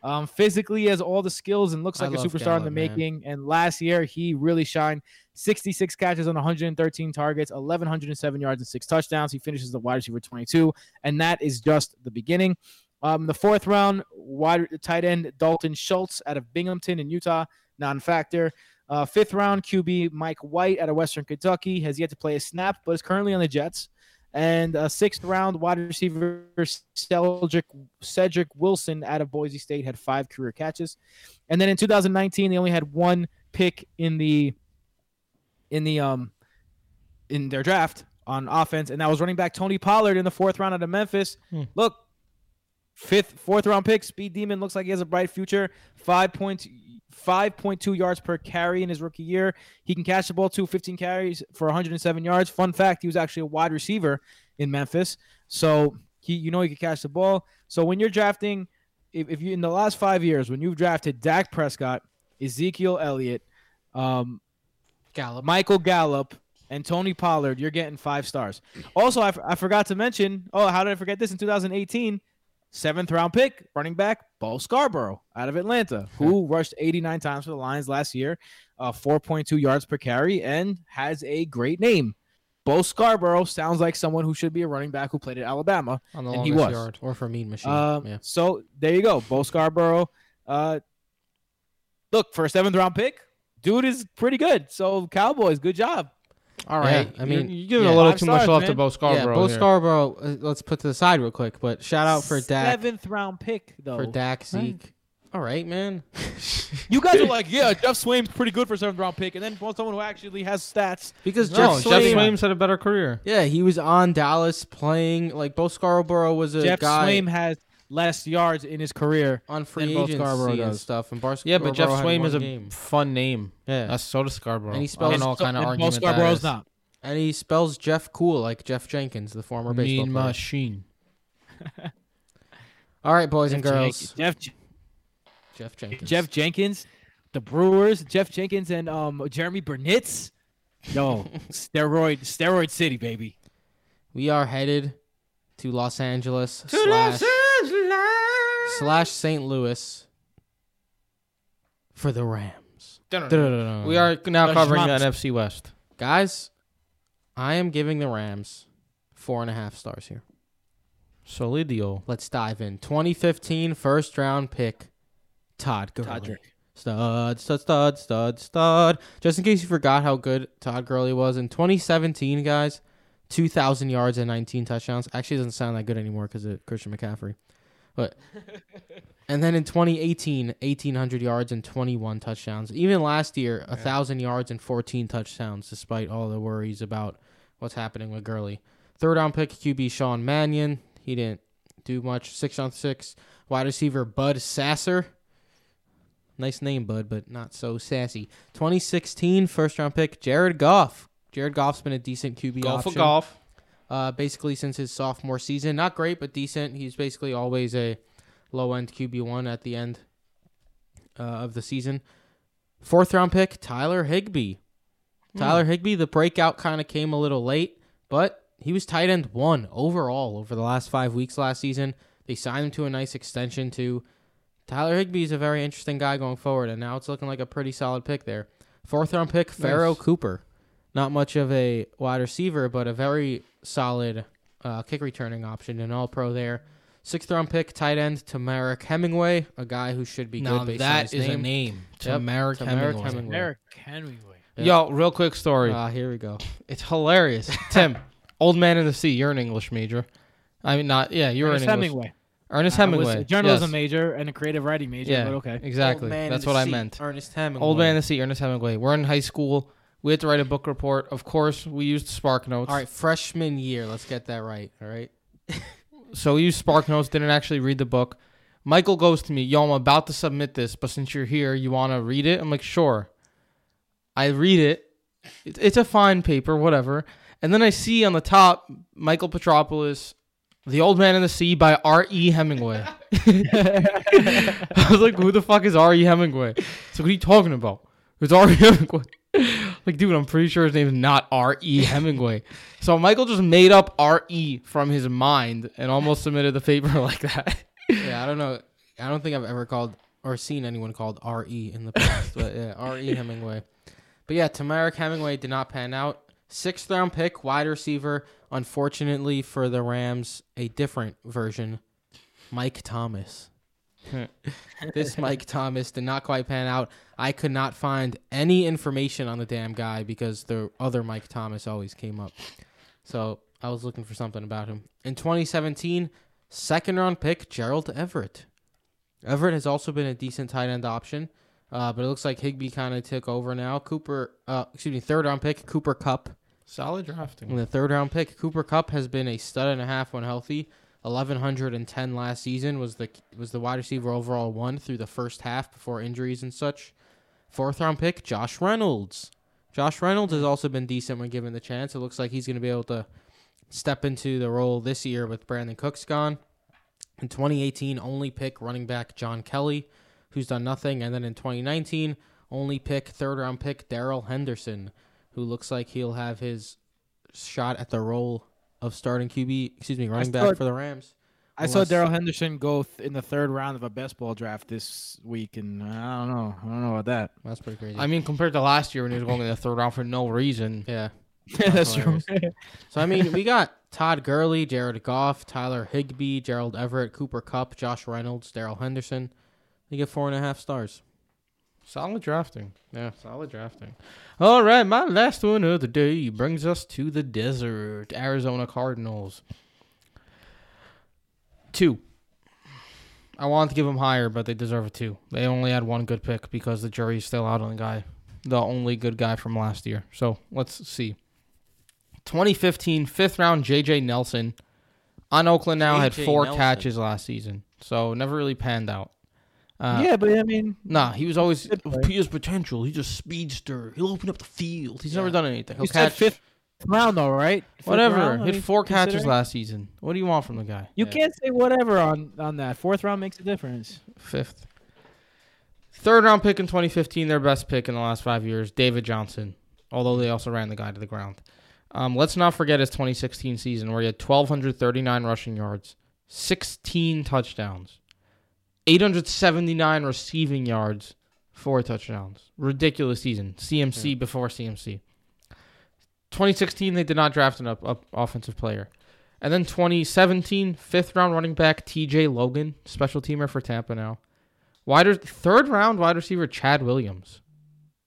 [SPEAKER 1] Um, physically has all the skills and looks like a
[SPEAKER 2] love
[SPEAKER 1] superstar in the
[SPEAKER 2] man.
[SPEAKER 1] making. And last year he really shined. 66 catches on 113 targets, 1107 yards and six touchdowns. He finishes the wide receiver 22, and that is just the beginning. Um, the fourth round, wide tight end Dalton Schultz out of Binghamton in Utah, non-factor. Uh, fifth round QB Mike White out of Western Kentucky has yet to play a snap, but is currently on the Jets. And uh, sixth round wide receiver Cedric, Cedric Wilson out of Boise State had five career catches. And then in 2019, they only had one pick in the in the um in their draft on offense, and that was running back Tony Pollard in the fourth round out of Memphis.
[SPEAKER 3] Hmm.
[SPEAKER 1] Look, fifth, fourth round pick, Speed Demon looks like he has a bright future. Five point five point two yards per carry in his rookie year. He can catch the ball too, 15 carries for 107 yards. Fun fact, he was actually a wide receiver in Memphis. So he you know he could catch the ball. So when you're drafting, if, if you in the last five years, when you've drafted Dak Prescott, Ezekiel Elliott, um,
[SPEAKER 2] Gallup.
[SPEAKER 1] Michael Gallup, and Tony Pollard, you're getting five stars. Also, I, f- I forgot to mention. Oh, how did I forget this? In 2018, seventh round pick, running back Bo Scarborough out of Atlanta, who rushed 89 times for the Lions last year, uh, 4.2 yards per carry, and has a great name. Bo Scarborough sounds like someone who should be a running back who played at Alabama.
[SPEAKER 3] on the
[SPEAKER 1] And he was.
[SPEAKER 3] yard.
[SPEAKER 2] Or for Mean Machine.
[SPEAKER 1] Um,
[SPEAKER 2] yeah.
[SPEAKER 1] So there you go, Bo Scarborough. Uh, look for a seventh round pick, dude is pretty good. So Cowboys, good job.
[SPEAKER 3] All right.
[SPEAKER 2] I mean,
[SPEAKER 3] you're, you're giving
[SPEAKER 2] yeah.
[SPEAKER 3] a little
[SPEAKER 1] Five
[SPEAKER 3] too much
[SPEAKER 1] stars,
[SPEAKER 3] love to
[SPEAKER 1] man.
[SPEAKER 3] Bo Scarborough.
[SPEAKER 2] yeah, Bo
[SPEAKER 3] here.
[SPEAKER 2] Scarborough. Uh, let's put to the side real quick, but shout out for Dak.
[SPEAKER 1] Seventh round pick though.
[SPEAKER 2] For Dak, Zeke. All right, man.
[SPEAKER 1] You guys are like, yeah, Geoff Swaim's pretty good for seventh round pick, and then want someone who actually has stats.
[SPEAKER 2] Because
[SPEAKER 3] No,
[SPEAKER 2] Jeff
[SPEAKER 3] Geoff
[SPEAKER 2] Swaim.
[SPEAKER 3] Swaim's had a better career.
[SPEAKER 2] Yeah, he was on Dallas playing like Bo Scarborough was a
[SPEAKER 1] Jeff
[SPEAKER 2] guy
[SPEAKER 1] Swaim has less yards in his career.
[SPEAKER 2] on free
[SPEAKER 1] than Bo
[SPEAKER 2] agency
[SPEAKER 1] Scarborough
[SPEAKER 2] and
[SPEAKER 1] does.
[SPEAKER 2] stuff. And Bar-
[SPEAKER 3] Yeah, but Jeff
[SPEAKER 2] Scarborough had
[SPEAKER 3] Swaim
[SPEAKER 2] one
[SPEAKER 3] is a
[SPEAKER 2] game.
[SPEAKER 3] fun name.
[SPEAKER 2] yeah,
[SPEAKER 3] That's so does Scarborough.
[SPEAKER 2] And he
[SPEAKER 3] I
[SPEAKER 2] spells-
[SPEAKER 3] don't know what kind of
[SPEAKER 1] and Bo
[SPEAKER 3] argument that
[SPEAKER 1] Scarborough's
[SPEAKER 3] is.
[SPEAKER 1] not.
[SPEAKER 2] and he spells Jeff cool like Geoff Jenkins, the former baseball
[SPEAKER 3] Mean
[SPEAKER 2] player.
[SPEAKER 3] machine.
[SPEAKER 2] All right, boys and girls.
[SPEAKER 1] Jenkins- Jeff
[SPEAKER 2] Geoff Jenkins.
[SPEAKER 1] Geoff Jenkins, the Brewers, Geoff Jenkins and um Jeromy Burnitz. Yo, steroid steroid city, baby.
[SPEAKER 2] We are headed to Los Angeles slash, slash St. Louis for the Rams.
[SPEAKER 3] We are now covering the NFC West.
[SPEAKER 2] Guys, I am giving the Rams four and a half stars here.
[SPEAKER 3] Solidio.
[SPEAKER 2] Let's dive in. 2015 first round pick, Todd Gurley.
[SPEAKER 1] Todd
[SPEAKER 2] Stud, stud, stud, stud, stud. Just in case you forgot how good Todd Gurley was in 2017, guys, 2,000 yards and 19 touchdowns. Actually, doesn't sound that good anymore because of Christian McCaffrey. But and then in 2018, 1,800 yards and 21 touchdowns. Even last year, 1,000 yards and 14 touchdowns, despite all the worries about what's happening with Gurley. Third round pick QB Sean Mannion. He didn't do much. Six on six. Wide receiver Bud Sasser. Nice name, Bud, but not so sassy. 2016 first round pick Jared Goff. Jared Goff's been a decent QB
[SPEAKER 3] Golf
[SPEAKER 2] option.
[SPEAKER 3] for golf.
[SPEAKER 2] Uh, basically since his sophomore season, not great but decent. He's basically always a low end QB one at the end uh, of the season. Fourth round pick Tyler Higbee. Tyler Higbee, the breakout kind of came a little late, but he was tight end one overall over the last five weeks last season. They signed him to a nice extension too. Tyler Higbee is a very interesting guy going forward, and now it's looking like a pretty solid pick there. Fourth round pick, Pharoh
[SPEAKER 3] Nice.
[SPEAKER 2] Cooper. Not much of a wide receiver, but a very solid uh, kick returning option, an all pro there. Sixth round pick, tight end, Temarrick Hemingway, a guy who should be
[SPEAKER 3] Now
[SPEAKER 2] good based
[SPEAKER 3] that
[SPEAKER 2] on
[SPEAKER 3] is
[SPEAKER 2] his
[SPEAKER 3] a
[SPEAKER 2] name.
[SPEAKER 3] name.
[SPEAKER 2] Yep,
[SPEAKER 3] Temarrick
[SPEAKER 2] Temarrick
[SPEAKER 3] Hemingway.
[SPEAKER 2] Hemingway.
[SPEAKER 1] Eric Hemingway.
[SPEAKER 2] Yeah.
[SPEAKER 3] Yo, real quick story.
[SPEAKER 2] Ah, here we go.
[SPEAKER 3] it's hilarious. Tim, old man in the sea. You're an English major. I mean, not yeah. You're
[SPEAKER 1] Ernest
[SPEAKER 3] an English.
[SPEAKER 1] Hemingway.
[SPEAKER 3] Ernest
[SPEAKER 1] I was
[SPEAKER 3] Hemingway.
[SPEAKER 1] a journalism
[SPEAKER 3] yes.
[SPEAKER 1] major and a creative writing major.
[SPEAKER 3] Yeah,
[SPEAKER 1] But okay.
[SPEAKER 3] exactly.
[SPEAKER 2] Old man in
[SPEAKER 3] That's
[SPEAKER 2] the
[SPEAKER 3] what I
[SPEAKER 2] seat,
[SPEAKER 3] meant.
[SPEAKER 2] Ernest Hemingway.
[SPEAKER 3] Old man in the sea. Ernest Hemingway. We're in high school. We had to write a book report. Of course, we used Spark Notes.
[SPEAKER 2] All right, freshman year. Let's get that right. All right.
[SPEAKER 3] So we used Spark Notes. Didn't actually read the book. Michael goes to me, "Yo, I'm about to submit this, but since you're here, you want to read it?" I'm like, "Sure." I read it. It's, a fine paper, whatever. And then I see on the top Michael Petropoulos, "The Old Man in the Sea" by R. E. Hemingway. I was like, "Who the fuck is R. E. Hemingway?" So what are you talking about? It's R. E. Hemingway. Like, dude, I'm pretty sure his name is not R. E. Hemingway. So Michael just made up R. E. from his mind and almost submitted the paper like that.
[SPEAKER 2] Yeah, I don't know. I don't think I've ever called or seen anyone called R.E. in the past, but yeah, R.E. Hemingway. But yeah, Temarrick Hemingway did not pan out. Sixth round pick, wide receiver. Unfortunately for the Rams, a different version, Mike Thomas. This Mike Thomas did not quite pan out. I could not find any information on the damn guy because the other Mike Thomas always came up. So I was looking for something about him. In 2017, second round pick, Gerald Everett. Everett has also been a decent tight end option, uh, but it looks like Higbee kind of took over now. Cooper, uh, excuse me, third round pick, Cooper Kupp.
[SPEAKER 3] Solid
[SPEAKER 2] In
[SPEAKER 3] drafting.
[SPEAKER 2] the third round pick, Cooper Kupp has been a stud and a half when healthy. Eleven hundred and ten last season was the was the wide receiver overall one through the first half before injuries and such. Fourth round pick, Josh Reynolds. Josh Reynolds has also been decent when given the chance. It looks like he's going to be able to step into the role this year with Brandin Cooks gone. In 2018, only pick running back John Kelly, who's done nothing, and then in 2019, only pick third round pick Darrell Henderson, who looks like he'll have his shot at the role of starting QB, excuse me, running back for the Rams.
[SPEAKER 1] I saw Darrell Henderson go th- in the third round of a best ball draft this week, and I don't know. I don't know about that.
[SPEAKER 2] That's pretty crazy.
[SPEAKER 3] I mean, compared to last year when he was going in the third round for no reason.
[SPEAKER 2] yeah.
[SPEAKER 1] That's true.
[SPEAKER 2] So I mean, we got Todd Gurley, Jared Goff, Tyler Higbee, Gerald Everett, Cooper Kupp, Josh Reynolds, Darrell Henderson. They get four and a half stars.
[SPEAKER 3] Solid drafting.
[SPEAKER 2] Yeah.
[SPEAKER 3] Solid drafting. All right, my last one of the day brings us to the desert. Arizona Cardinals. Two. I wanted to give them higher, but they deserve a two. They only had one good pick because the jury's still out on the guy, the only good guy from last year. So let's see. 2015 fifth round JJ Nelson on Oakland now had four
[SPEAKER 2] Nelson.
[SPEAKER 3] catches last season, so never really panned out. Uh,
[SPEAKER 1] yeah, but I mean,
[SPEAKER 3] Nah, he was always he has potential. He's just a speedster. He'll open up the field. He's never done anything. He'll
[SPEAKER 1] you
[SPEAKER 3] catch
[SPEAKER 1] fifth round though, right? Fifth
[SPEAKER 3] whatever.
[SPEAKER 1] round, I
[SPEAKER 3] Hit
[SPEAKER 1] mean,
[SPEAKER 3] four catches last season. What do you want from the guy?
[SPEAKER 1] You
[SPEAKER 2] Yeah.
[SPEAKER 1] can't say whatever on on that. Fourth round makes a difference.
[SPEAKER 3] Fifth. Third round pick in 2015, their best pick in the last five years, David Johnson. Although they also ran the guy to the ground. Um, let's not forget his 2016 season where he had 1,239 rushing yards, 16 touchdowns. 879 receiving yards, four touchdowns. Ridiculous season. CMC before CMC. 2016, they did not draft an up, up offensive player. And then 2017, fifth round running back TJ Logan, special teamer for Tampa now. Wide third round wide receiver Chad Williams.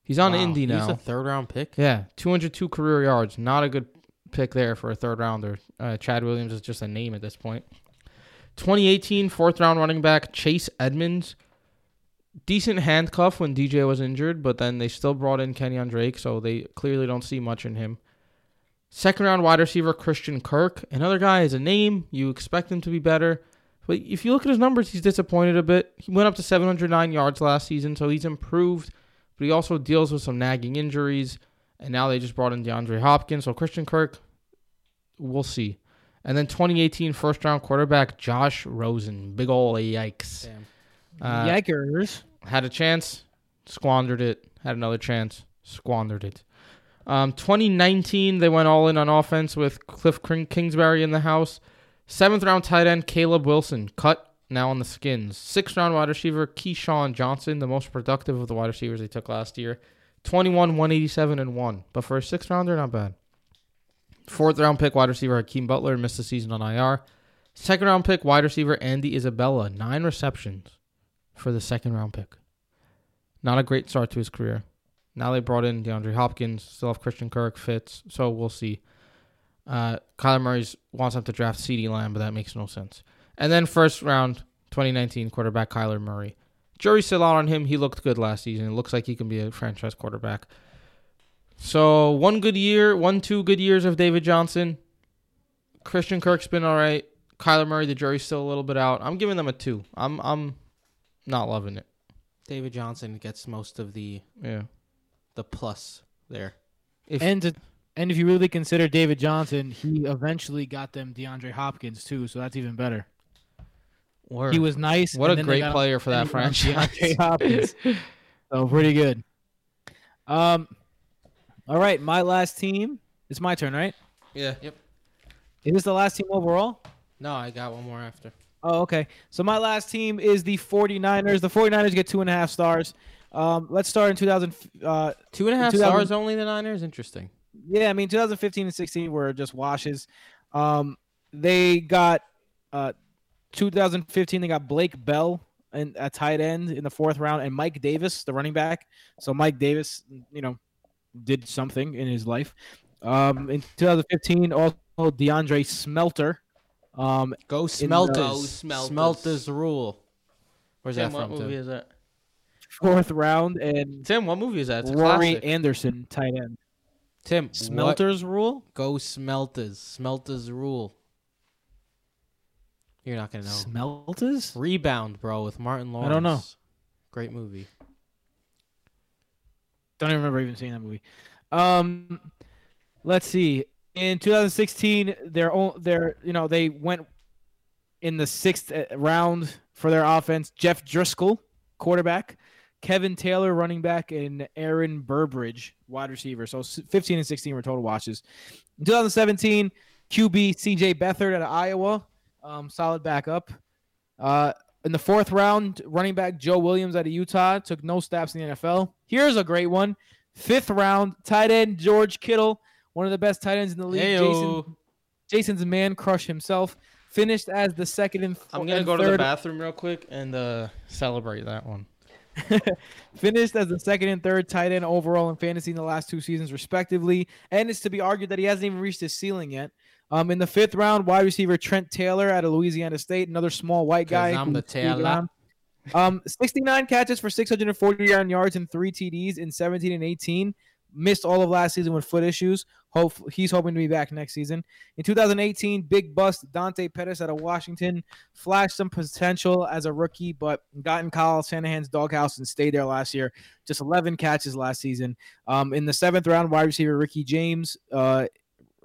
[SPEAKER 3] He's on
[SPEAKER 2] Wow,
[SPEAKER 3] Indy now.
[SPEAKER 2] He's a third round pick.
[SPEAKER 3] Yeah, 202 career yards. Not a good pick there for a third rounder. Uh, Chad Williams is just a name at this point. 2018 fourth round running back Chase Edmonds. Decent handcuff when DJ was injured, but then they still brought in Kenyan Drake, so they clearly don't see much in him. Second round wide receiver Christian Kirk. Another guy is a name. You expect him to be better. But if you look at his numbers, he's disappointed a bit. He went up to 709 yards last season, so he's improved, but he also deals with some nagging injuries. And now they just brought in DeAndre Hopkins. So Christian Kirk, we'll see. And then 2018 first round quarterback Josh Rosen. Big ol' yikes. Uh,
[SPEAKER 1] Yikers.
[SPEAKER 3] Had a chance, squandered it. Had another chance, squandered it. Um, 2019, they went all in on offense with Cliff Kingsbury in the house. Seventh round tight end Caleb Wilson, cut now on the skins. Sixth round wide receiver KeeSean Johnson, the most productive of the wide receivers they took last year. 21, 187, and 1. But for a sixth rounder, not bad. Fourth round pick wide receiver Hakeem Butler missed the season on IR. Second round pick wide receiver Andy Isabella, nine receptions for the second round pick. Not a great start to his career. Now they brought in DeAndre Hopkins, still have Christian Kirk, Fitz, so we'll see. Uh, Kyler Murray wants them to draft CeeDee Lamb, but that makes no sense. And then first round 2019 quarterback Kyler Murray. Jury's still out on him. He looked good last season. It looks like he can be a franchise quarterback. So one good year, one two good years of David Johnson. Christian Kirk's been all right. Kyler Murray, the jury's still a little bit out. I'm giving them a two. I'm I'm not loving it.
[SPEAKER 2] David Johnson gets most of the
[SPEAKER 3] Yeah.
[SPEAKER 2] the plus there.
[SPEAKER 3] If
[SPEAKER 1] And to, and if you really consider David Johnson, he eventually got them DeAndre Hopkins too, so that's even better.
[SPEAKER 3] Word.
[SPEAKER 1] He was nice.
[SPEAKER 3] what
[SPEAKER 1] and
[SPEAKER 3] a great player for that
[SPEAKER 1] and he got
[SPEAKER 3] franchise.
[SPEAKER 1] DeAndre Hopkins. so pretty good. Um, all right, my last team. It's my turn, right?
[SPEAKER 3] yeah. Yep.
[SPEAKER 1] Is this the last team overall?
[SPEAKER 2] No, I got one more after.
[SPEAKER 1] Oh, okay. So my last team is the 49ers. The 49ers get two and a half stars. Um, let's start in 2000. Uh,
[SPEAKER 2] Two and a half
[SPEAKER 1] 2000
[SPEAKER 2] stars only the Niners. Interesting.
[SPEAKER 1] yeah, I mean 2015 and 16 were just washes. Um, they got uh, 2015 they got Blake Bell and a tight end in the fourth round, and Mike Davis, the running back. So Mike Davis, you know, did something in his life. Um, in 2015, also DeAndre Smelter. Um,
[SPEAKER 2] Go
[SPEAKER 1] the-
[SPEAKER 2] Smelters.
[SPEAKER 3] Go Smelters.
[SPEAKER 2] Smelters rule. Where's
[SPEAKER 3] Tim,
[SPEAKER 2] that
[SPEAKER 3] what
[SPEAKER 2] from?
[SPEAKER 3] movie
[SPEAKER 2] Tim?
[SPEAKER 3] is that?
[SPEAKER 1] fourth round, and
[SPEAKER 3] Tim, what movie is that? It's a
[SPEAKER 1] Rory
[SPEAKER 3] classic.
[SPEAKER 1] Anderson, tight end.
[SPEAKER 2] Tim. What?
[SPEAKER 1] Smelters rule.
[SPEAKER 2] Go Smelters. Smelters rule. You're not gonna know.
[SPEAKER 1] Smelters.
[SPEAKER 2] Rebound, bro, with Martin Lawrence.
[SPEAKER 1] I don't know.
[SPEAKER 2] Great movie.
[SPEAKER 1] Don't even remember even seeing that movie. Um, let's see. In 2016, their own, their you know they went in the sixth uh, round for their offense. Jeff Driskel, quarterback. Kelvin Taylor, running back, and Aaron Burbridge, wide receiver. So 15 and 16 were total watches. In 2017, QB CJ Beathard out of Iowa, um, solid backup. Uh, in the fourth round, running back Joe Williams out of Utah took no snaps in the NFL. Here's a great one. Fifth round, tight end George Kittle, one of the best tight ends in the league. Jason, Jason's man crush himself. Finished as the second and
[SPEAKER 3] I'm gonna go to the bathroom real quick and uh, celebrate that one.
[SPEAKER 1] Finished as the second and third tight end overall in fantasy in the last two seasons, respectively. And it's to be argued that he hasn't even reached his ceiling yet. Um, in the fifth round, wide receiver Trent Taylor out of Louisiana State, another small white guy.
[SPEAKER 2] I'm the Taylor.
[SPEAKER 1] Um, 69 catches for 649 yards and three TDs in 17 and 18. Missed all of last season with foot issues. Hope he's hoping to be back next season. In 2018, big bust Dante Pettis out of Washington flashed some potential as a rookie, but got in Kyle Shanahan's doghouse and stayed there last year. Just 11 catches last season. Um, in the seventh round, wide receiver Ricky James, uh,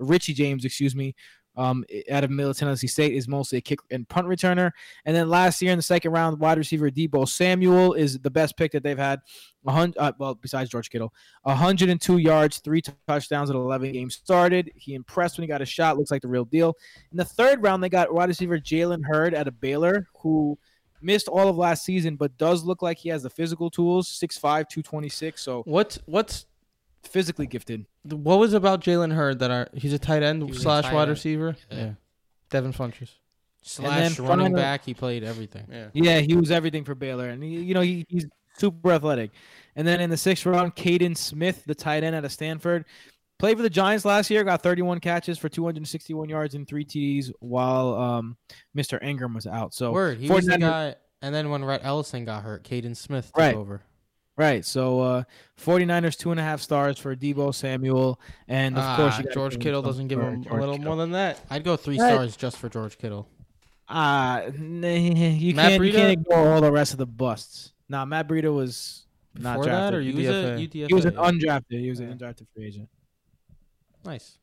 [SPEAKER 1] Richie James, excuse me, um, out of Middle Tennessee State is mostly a kick and punt returner. And then last year in the second round, wide receiver Deebo Samuel is the best pick that they've had. Uh, well, besides George Kittle, 102 yards, three touchdowns at 11 games started. He impressed when he got a shot. Looks like the real deal. In the third round, they got wide receiver Jalen Hurd out of Baylor, who missed all of last season, but does look like he has the physical tools. 6'5", 226, so
[SPEAKER 3] What's what's
[SPEAKER 1] physically gifted.
[SPEAKER 3] What was about Jalen Hurd that are he's a tight end
[SPEAKER 2] He was a
[SPEAKER 3] slash
[SPEAKER 2] tight
[SPEAKER 3] wide
[SPEAKER 2] end.
[SPEAKER 3] receiver?
[SPEAKER 2] Yeah.
[SPEAKER 3] Devin Funchess.
[SPEAKER 2] Slash
[SPEAKER 1] then
[SPEAKER 2] running
[SPEAKER 1] finally-
[SPEAKER 2] back, he played everything.
[SPEAKER 3] Yeah.
[SPEAKER 1] Yeah, he was everything for Baylor, and he, you know he, he's super athletic. And then in the sixth round, Kaden Smith, the tight end out of Stanford, played for the Giants last year. Got 31 catches for 261 yards and three TDs, while um, Mr. Engram was out. So
[SPEAKER 2] Word, he was the
[SPEAKER 1] 49ers
[SPEAKER 2] guy. And then when Rhett Ellison got hurt, Kaden Smith took
[SPEAKER 1] Right.
[SPEAKER 2] over.
[SPEAKER 1] Right. So uh 49ers two and a half stars for Deebo Samuel. And of course you
[SPEAKER 3] Ah, George
[SPEAKER 1] give
[SPEAKER 3] Kittle doesn't give
[SPEAKER 1] for
[SPEAKER 3] him a little
[SPEAKER 1] Kittle.
[SPEAKER 3] more than that.
[SPEAKER 2] I'd go three
[SPEAKER 1] Right.
[SPEAKER 2] stars just for George Kittle.
[SPEAKER 1] Uh nah, you
[SPEAKER 3] Matt
[SPEAKER 1] can't you
[SPEAKER 3] Breida?
[SPEAKER 1] can't ignore all the rest of the busts. Nah, Matt Breida was not
[SPEAKER 3] Before
[SPEAKER 1] drafted.
[SPEAKER 3] that, or
[SPEAKER 2] He
[SPEAKER 3] UDFA?
[SPEAKER 2] was a UDFA.
[SPEAKER 1] he was an undrafted. He was an undrafted free agent.
[SPEAKER 2] nice.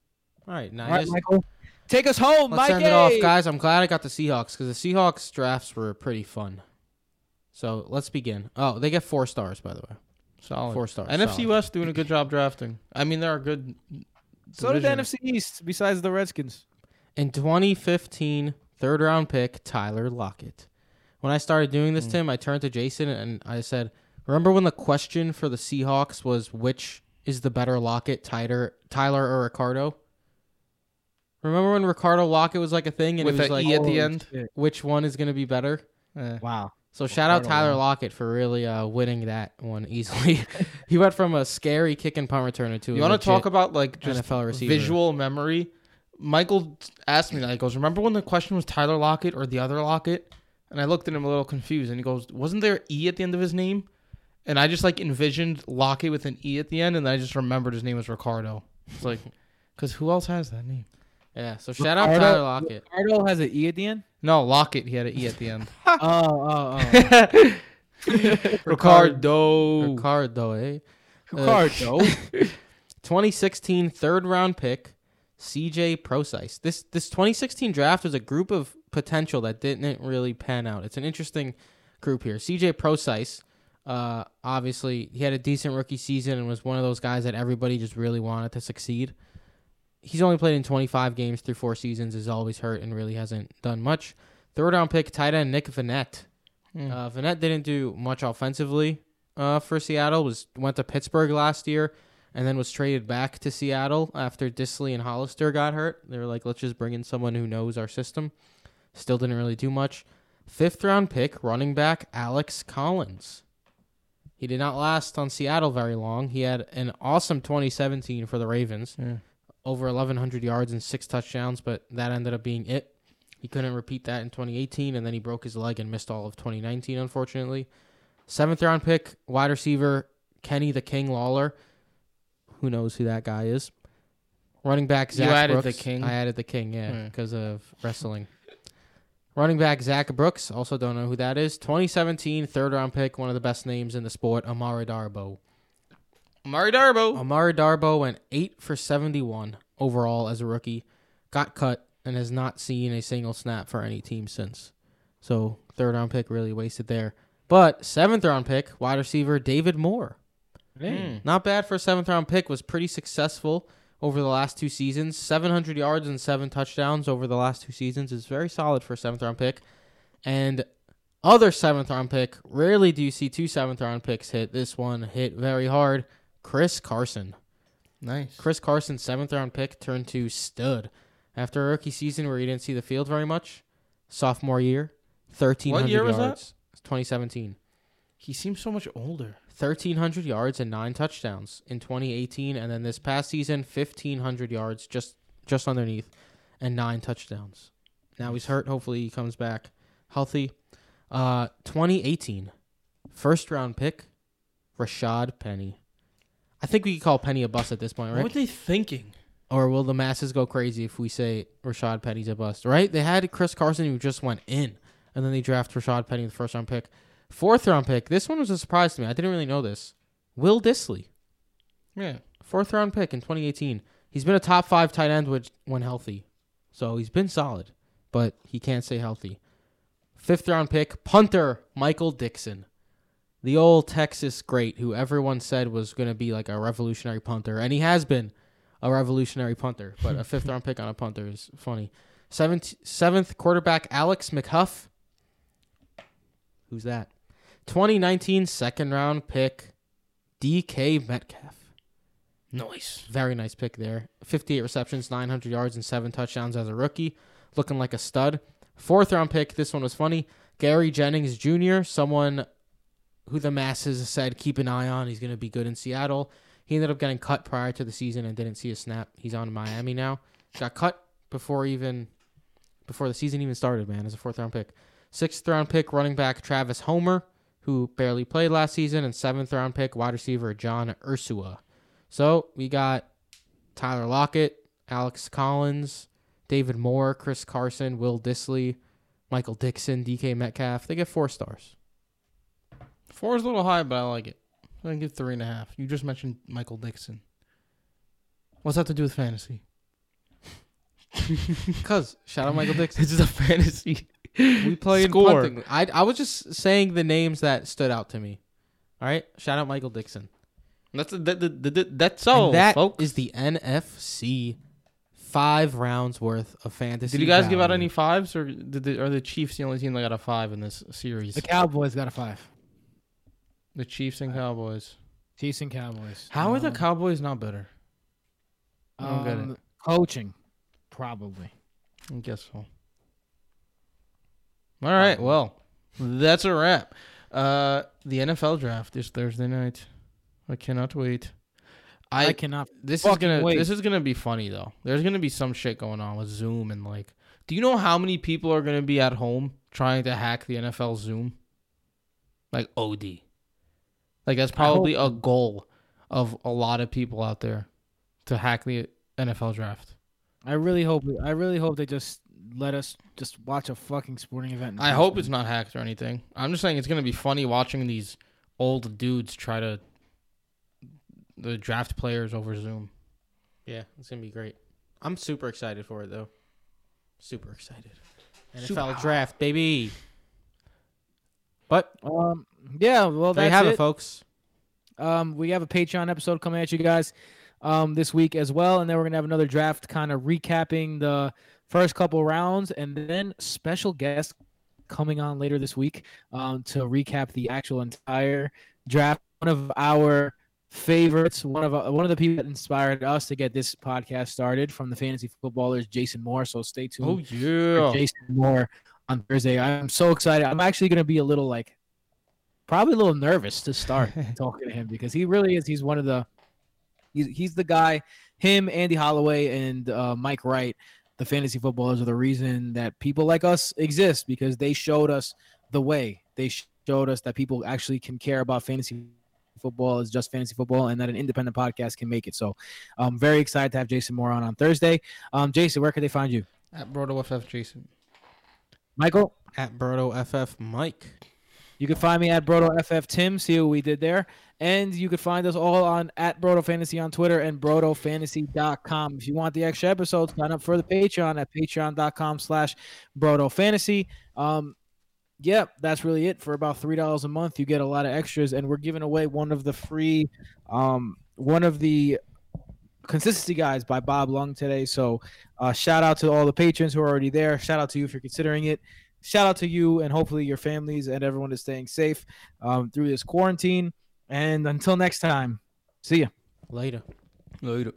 [SPEAKER 2] All right, now
[SPEAKER 1] All right,
[SPEAKER 2] just-
[SPEAKER 1] Michael. Take us home,
[SPEAKER 2] let's
[SPEAKER 1] Mikey.
[SPEAKER 2] end it off, guys. I'm glad I got the Seahawks because the Seahawks drafts were pretty fun. So let's begin. Oh, they get four stars, by the way.
[SPEAKER 3] Solid.
[SPEAKER 2] Four stars.
[SPEAKER 3] NFC
[SPEAKER 2] solid.
[SPEAKER 3] West doing a good job drafting. I mean, there are good.
[SPEAKER 1] So did the. NFC East, besides the Redskins.
[SPEAKER 2] In 2015, third round pick Tyler Lockett. When I started doing this,
[SPEAKER 3] Hmm.
[SPEAKER 2] Tim, I turned to Jason and I said, "Remember when the question for the Seahawks was which is the better Lockett, Tyler, Tyler or Ricardo?" Remember when Ricardo Lockette was like a thing and
[SPEAKER 3] With
[SPEAKER 2] it was like,
[SPEAKER 3] E at the end?
[SPEAKER 1] shit.
[SPEAKER 2] which one is going to be better?
[SPEAKER 3] Eh.
[SPEAKER 1] Wow.
[SPEAKER 2] So shout out Tyler
[SPEAKER 1] Lockett.
[SPEAKER 2] For really uh, winning that one easily. he went from a scary kick and punt returner to
[SPEAKER 3] You want to talk about like just
[SPEAKER 2] NFL receiver.
[SPEAKER 3] visual memory? Michael asked me that. He goes, "Remember when the question was Tyler Lockett or the other Lockett?" And I looked at him a little confused, and he goes, "Wasn't there E at the end of his name?" And I just like envisioned Lockett with an E at the end, and then I just remembered his name was Ricardo. It's like, because who else has that name?
[SPEAKER 2] Yeah. So shout out
[SPEAKER 1] Ricardo-
[SPEAKER 2] Tyler Lockett.
[SPEAKER 1] Ricardo has an E at the end.
[SPEAKER 3] No, Lockett. He had an E at the end.
[SPEAKER 1] oh, oh, oh.
[SPEAKER 3] Ricardo.
[SPEAKER 2] Ricardo, eh?
[SPEAKER 1] Ricardo.
[SPEAKER 2] 2016 third round pick, CJ Prosise. This this 2016 draft was a group of potential that didn't really pan out. It's an interesting group here. CJ Prosise, uh, obviously he had a decent rookie season and was one of those guys that everybody just really wanted to succeed. He's only played in 25 games through four seasons. Is always hurt and really hasn't done much. Third round pick, tight end Nick Vannett.
[SPEAKER 3] Hmm.
[SPEAKER 2] Uh, Vanette didn't do much offensively uh, for Seattle. Was went to Pittsburgh last year, and then was traded back to Seattle after Dissly and Hollister got hurt. They were like, let's just bring in someone who knows our system. Still didn't really do much. Fifth round pick, running back Alex Collins. He did not last on Seattle very long. He had an awesome 2017 for the Ravens,
[SPEAKER 3] Yeah.
[SPEAKER 2] Over 1,100 yards and six touchdowns, but that ended up being it. He couldn't repeat that in 2018, and then he broke his leg and missed all of 2019, unfortunately. Seventh round pick, wide receiver Kenny the King Lawler. Who knows who that guy is? Running back
[SPEAKER 3] You
[SPEAKER 2] Zach
[SPEAKER 3] added the
[SPEAKER 2] Brooks.
[SPEAKER 3] King?
[SPEAKER 2] I added the King, yeah,
[SPEAKER 3] Hmm.
[SPEAKER 2] because of wrestling. Running back Zach Brooks. Also don't know who that is. 2017 third round pick, one of the best names in the sport, Amara Darboh.
[SPEAKER 3] Mari Darbo.
[SPEAKER 2] Amara Darboh went eight for 71 overall as a rookie, got cut, and has not seen a single snap for any team since. So third round pick really wasted there. But seventh round pick, wide receiver David Moore.
[SPEAKER 3] Hmm.
[SPEAKER 2] Not bad for a seventh round pick. Was pretty successful over the last two seasons. 700 yards and seven touchdowns over the last two seasons is very solid for a seventh round pick. And other seventh round pick. Rarely do you see two seventh round picks hit. This one hit very hard. Chris Carson.
[SPEAKER 3] Nice.
[SPEAKER 2] Chris Carson, seventh round pick, turned to stud after a rookie season where he didn't see the field very much. Sophomore year, thirteen hundred
[SPEAKER 3] year was that?
[SPEAKER 2] yards. Twenty seventeen.
[SPEAKER 3] He seems so much older.
[SPEAKER 2] 1,300 yards and nine touchdowns in 2018, and then this past season, 1,500 yards just just underneath, and nine touchdowns. Now he's hurt. Hopefully he comes back healthy. Uh, 2018, first round pick, Rashad Penny. I think we could call Penny a bust at this point, right?
[SPEAKER 3] What were they thinking?
[SPEAKER 2] Or will the masses go crazy if we say Rashad Penny's a bust? Right? They had Chris Carson who just went in, and then they draft Rashad Penny, the first round pick. Fourth round pick. This one was a surprise to me. I didn't really know this. Will Dissly,
[SPEAKER 3] Yeah.
[SPEAKER 2] fourth round pick in 2018. He's been a top five tight end which, when healthy, so he's been solid, but he can't stay healthy. Fifth round pick, punter Michael Dickson, the old Texas great who everyone said was going to be like a revolutionary punter, and he has been a revolutionary punter. But a fifth round pick on a punter is funny. Seventh, seventh quarterback Alex McGough. Who's that? 2019 second round pick, DK Metcalf.
[SPEAKER 3] Nice.
[SPEAKER 2] Very nice pick there. 58 receptions, 900 yards, and seven touchdowns as a rookie. Looking like a stud. Fourth round pick. This one was funny. Gary Jennings Jr., someone who the masses said keep an eye on. He's going to be good in Seattle. He ended up getting cut prior to the season and didn't see a snap. He's on Miami now. Got cut before even before the season even started, man, as a fourth round pick. Sixth round pick, running back Travis Homer, who barely played last season, and seventh round pick, wide receiver John Ursua. So we got Tyler Lockett, Alex Collins, David Moore, Chris Carson, Will Dissly, Michael Dickson, DK Metcalf. They get four stars.
[SPEAKER 3] Four is a little high, but I like it. I give three and a half. You just mentioned Michael Dickson. What's that to do with fantasy?
[SPEAKER 2] Cause shout out Michael Dickson.
[SPEAKER 3] This is a fantasy.
[SPEAKER 2] We played
[SPEAKER 3] Score.
[SPEAKER 2] punting. I I was just saying the names that stood out to me. All right, shout out Michael Dickson.
[SPEAKER 3] That's a, that, that, that, that's all,
[SPEAKER 2] and that
[SPEAKER 3] folks.
[SPEAKER 2] is the NFC five rounds worth of fantasy.
[SPEAKER 3] Did you guys give out any fives, or did the, are the Chiefs the only team that got a five in this series?
[SPEAKER 1] The Cowboys got a five.
[SPEAKER 3] The Chiefs and Cowboys.
[SPEAKER 1] Chiefs and Cowboys.
[SPEAKER 3] How are the
[SPEAKER 1] Um,
[SPEAKER 3] Cowboys not better? I don't get it.
[SPEAKER 1] um, Coaching, probably.
[SPEAKER 3] I guess so. All right, well, that's a wrap. Uh, the NFL draft is Thursday night. I cannot wait.
[SPEAKER 1] I,
[SPEAKER 3] I,
[SPEAKER 1] cannot.
[SPEAKER 3] this is
[SPEAKER 1] fucking
[SPEAKER 3] gonna
[SPEAKER 1] wait.
[SPEAKER 3] this is gonna be funny though. There's gonna be some shit going on with Zoom and like. Do you know how many people are gonna be at home trying to hack the NFL Zoom? Like OD. Like that's probably a goal of a lot of people out there to hack the NFL draft.
[SPEAKER 1] I really hope. I really hope they just let us just watch a fucking sporting event. in
[SPEAKER 3] I hope it's not hacked or anything. I'm just saying it's gonna be funny watching these old dudes try to the draft players over Zoom.
[SPEAKER 2] Yeah, it's gonna be great. I'm super excited for it though. Super excited. NFL
[SPEAKER 3] Super.
[SPEAKER 2] draft, baby. But
[SPEAKER 1] Um. Yeah. Well,
[SPEAKER 2] there you have
[SPEAKER 1] it.
[SPEAKER 2] it, folks.
[SPEAKER 1] Um, we have a Patreon episode coming at you guys um, this week as well, and then we're gonna have another draft, kind of recapping the first couple rounds, and then special guest coming on later this week um, to recap the actual entire draft. One of our favorites, one of uh, one of the people that inspired us to get this podcast started from the fantasy footballers, Jason Moore. So stay tuned
[SPEAKER 3] Oh
[SPEAKER 1] for
[SPEAKER 3] yeah.
[SPEAKER 1] Jason Moore on Thursday. I'm so excited. I'm actually going to be a little like, probably a little nervous to start talking to him because he really is. He's one of the, he's he's the guy. Him, Andy Holloway, and uh, Mike Wright, the fantasy footballers, are the reason that people like us exist because they showed us the way. They showed us that people actually can care about fantasy football as just fantasy football and that an independent podcast can make it. So I'm very excited to have Jason Moore on on Thursday. Um, Jason, where can they find you?
[SPEAKER 3] At Brodo FF Jason.
[SPEAKER 1] Michael?
[SPEAKER 2] At Brodo FF Mike.
[SPEAKER 1] You can find me at Brodo FF Tim. See what we did there. And you can find us all on at Brodo Fantasy on Twitter and BrodoFantasy.com. If you want the extra episodes, sign up for the Patreon at patreon.com slash Brodo Fantasy. Um, yep, that's really it. For about three dollars a month, you get a lot of extras, and we're giving away one of the free, um, one of the consistency guys by Bob Lung today. So, uh, shout out to all the patrons who are already there. Shout out to you if you're considering it. Shout out to you and hopefully your families and everyone is staying safe um, through this quarantine. And until next time, see ya.
[SPEAKER 2] Later.
[SPEAKER 3] Later.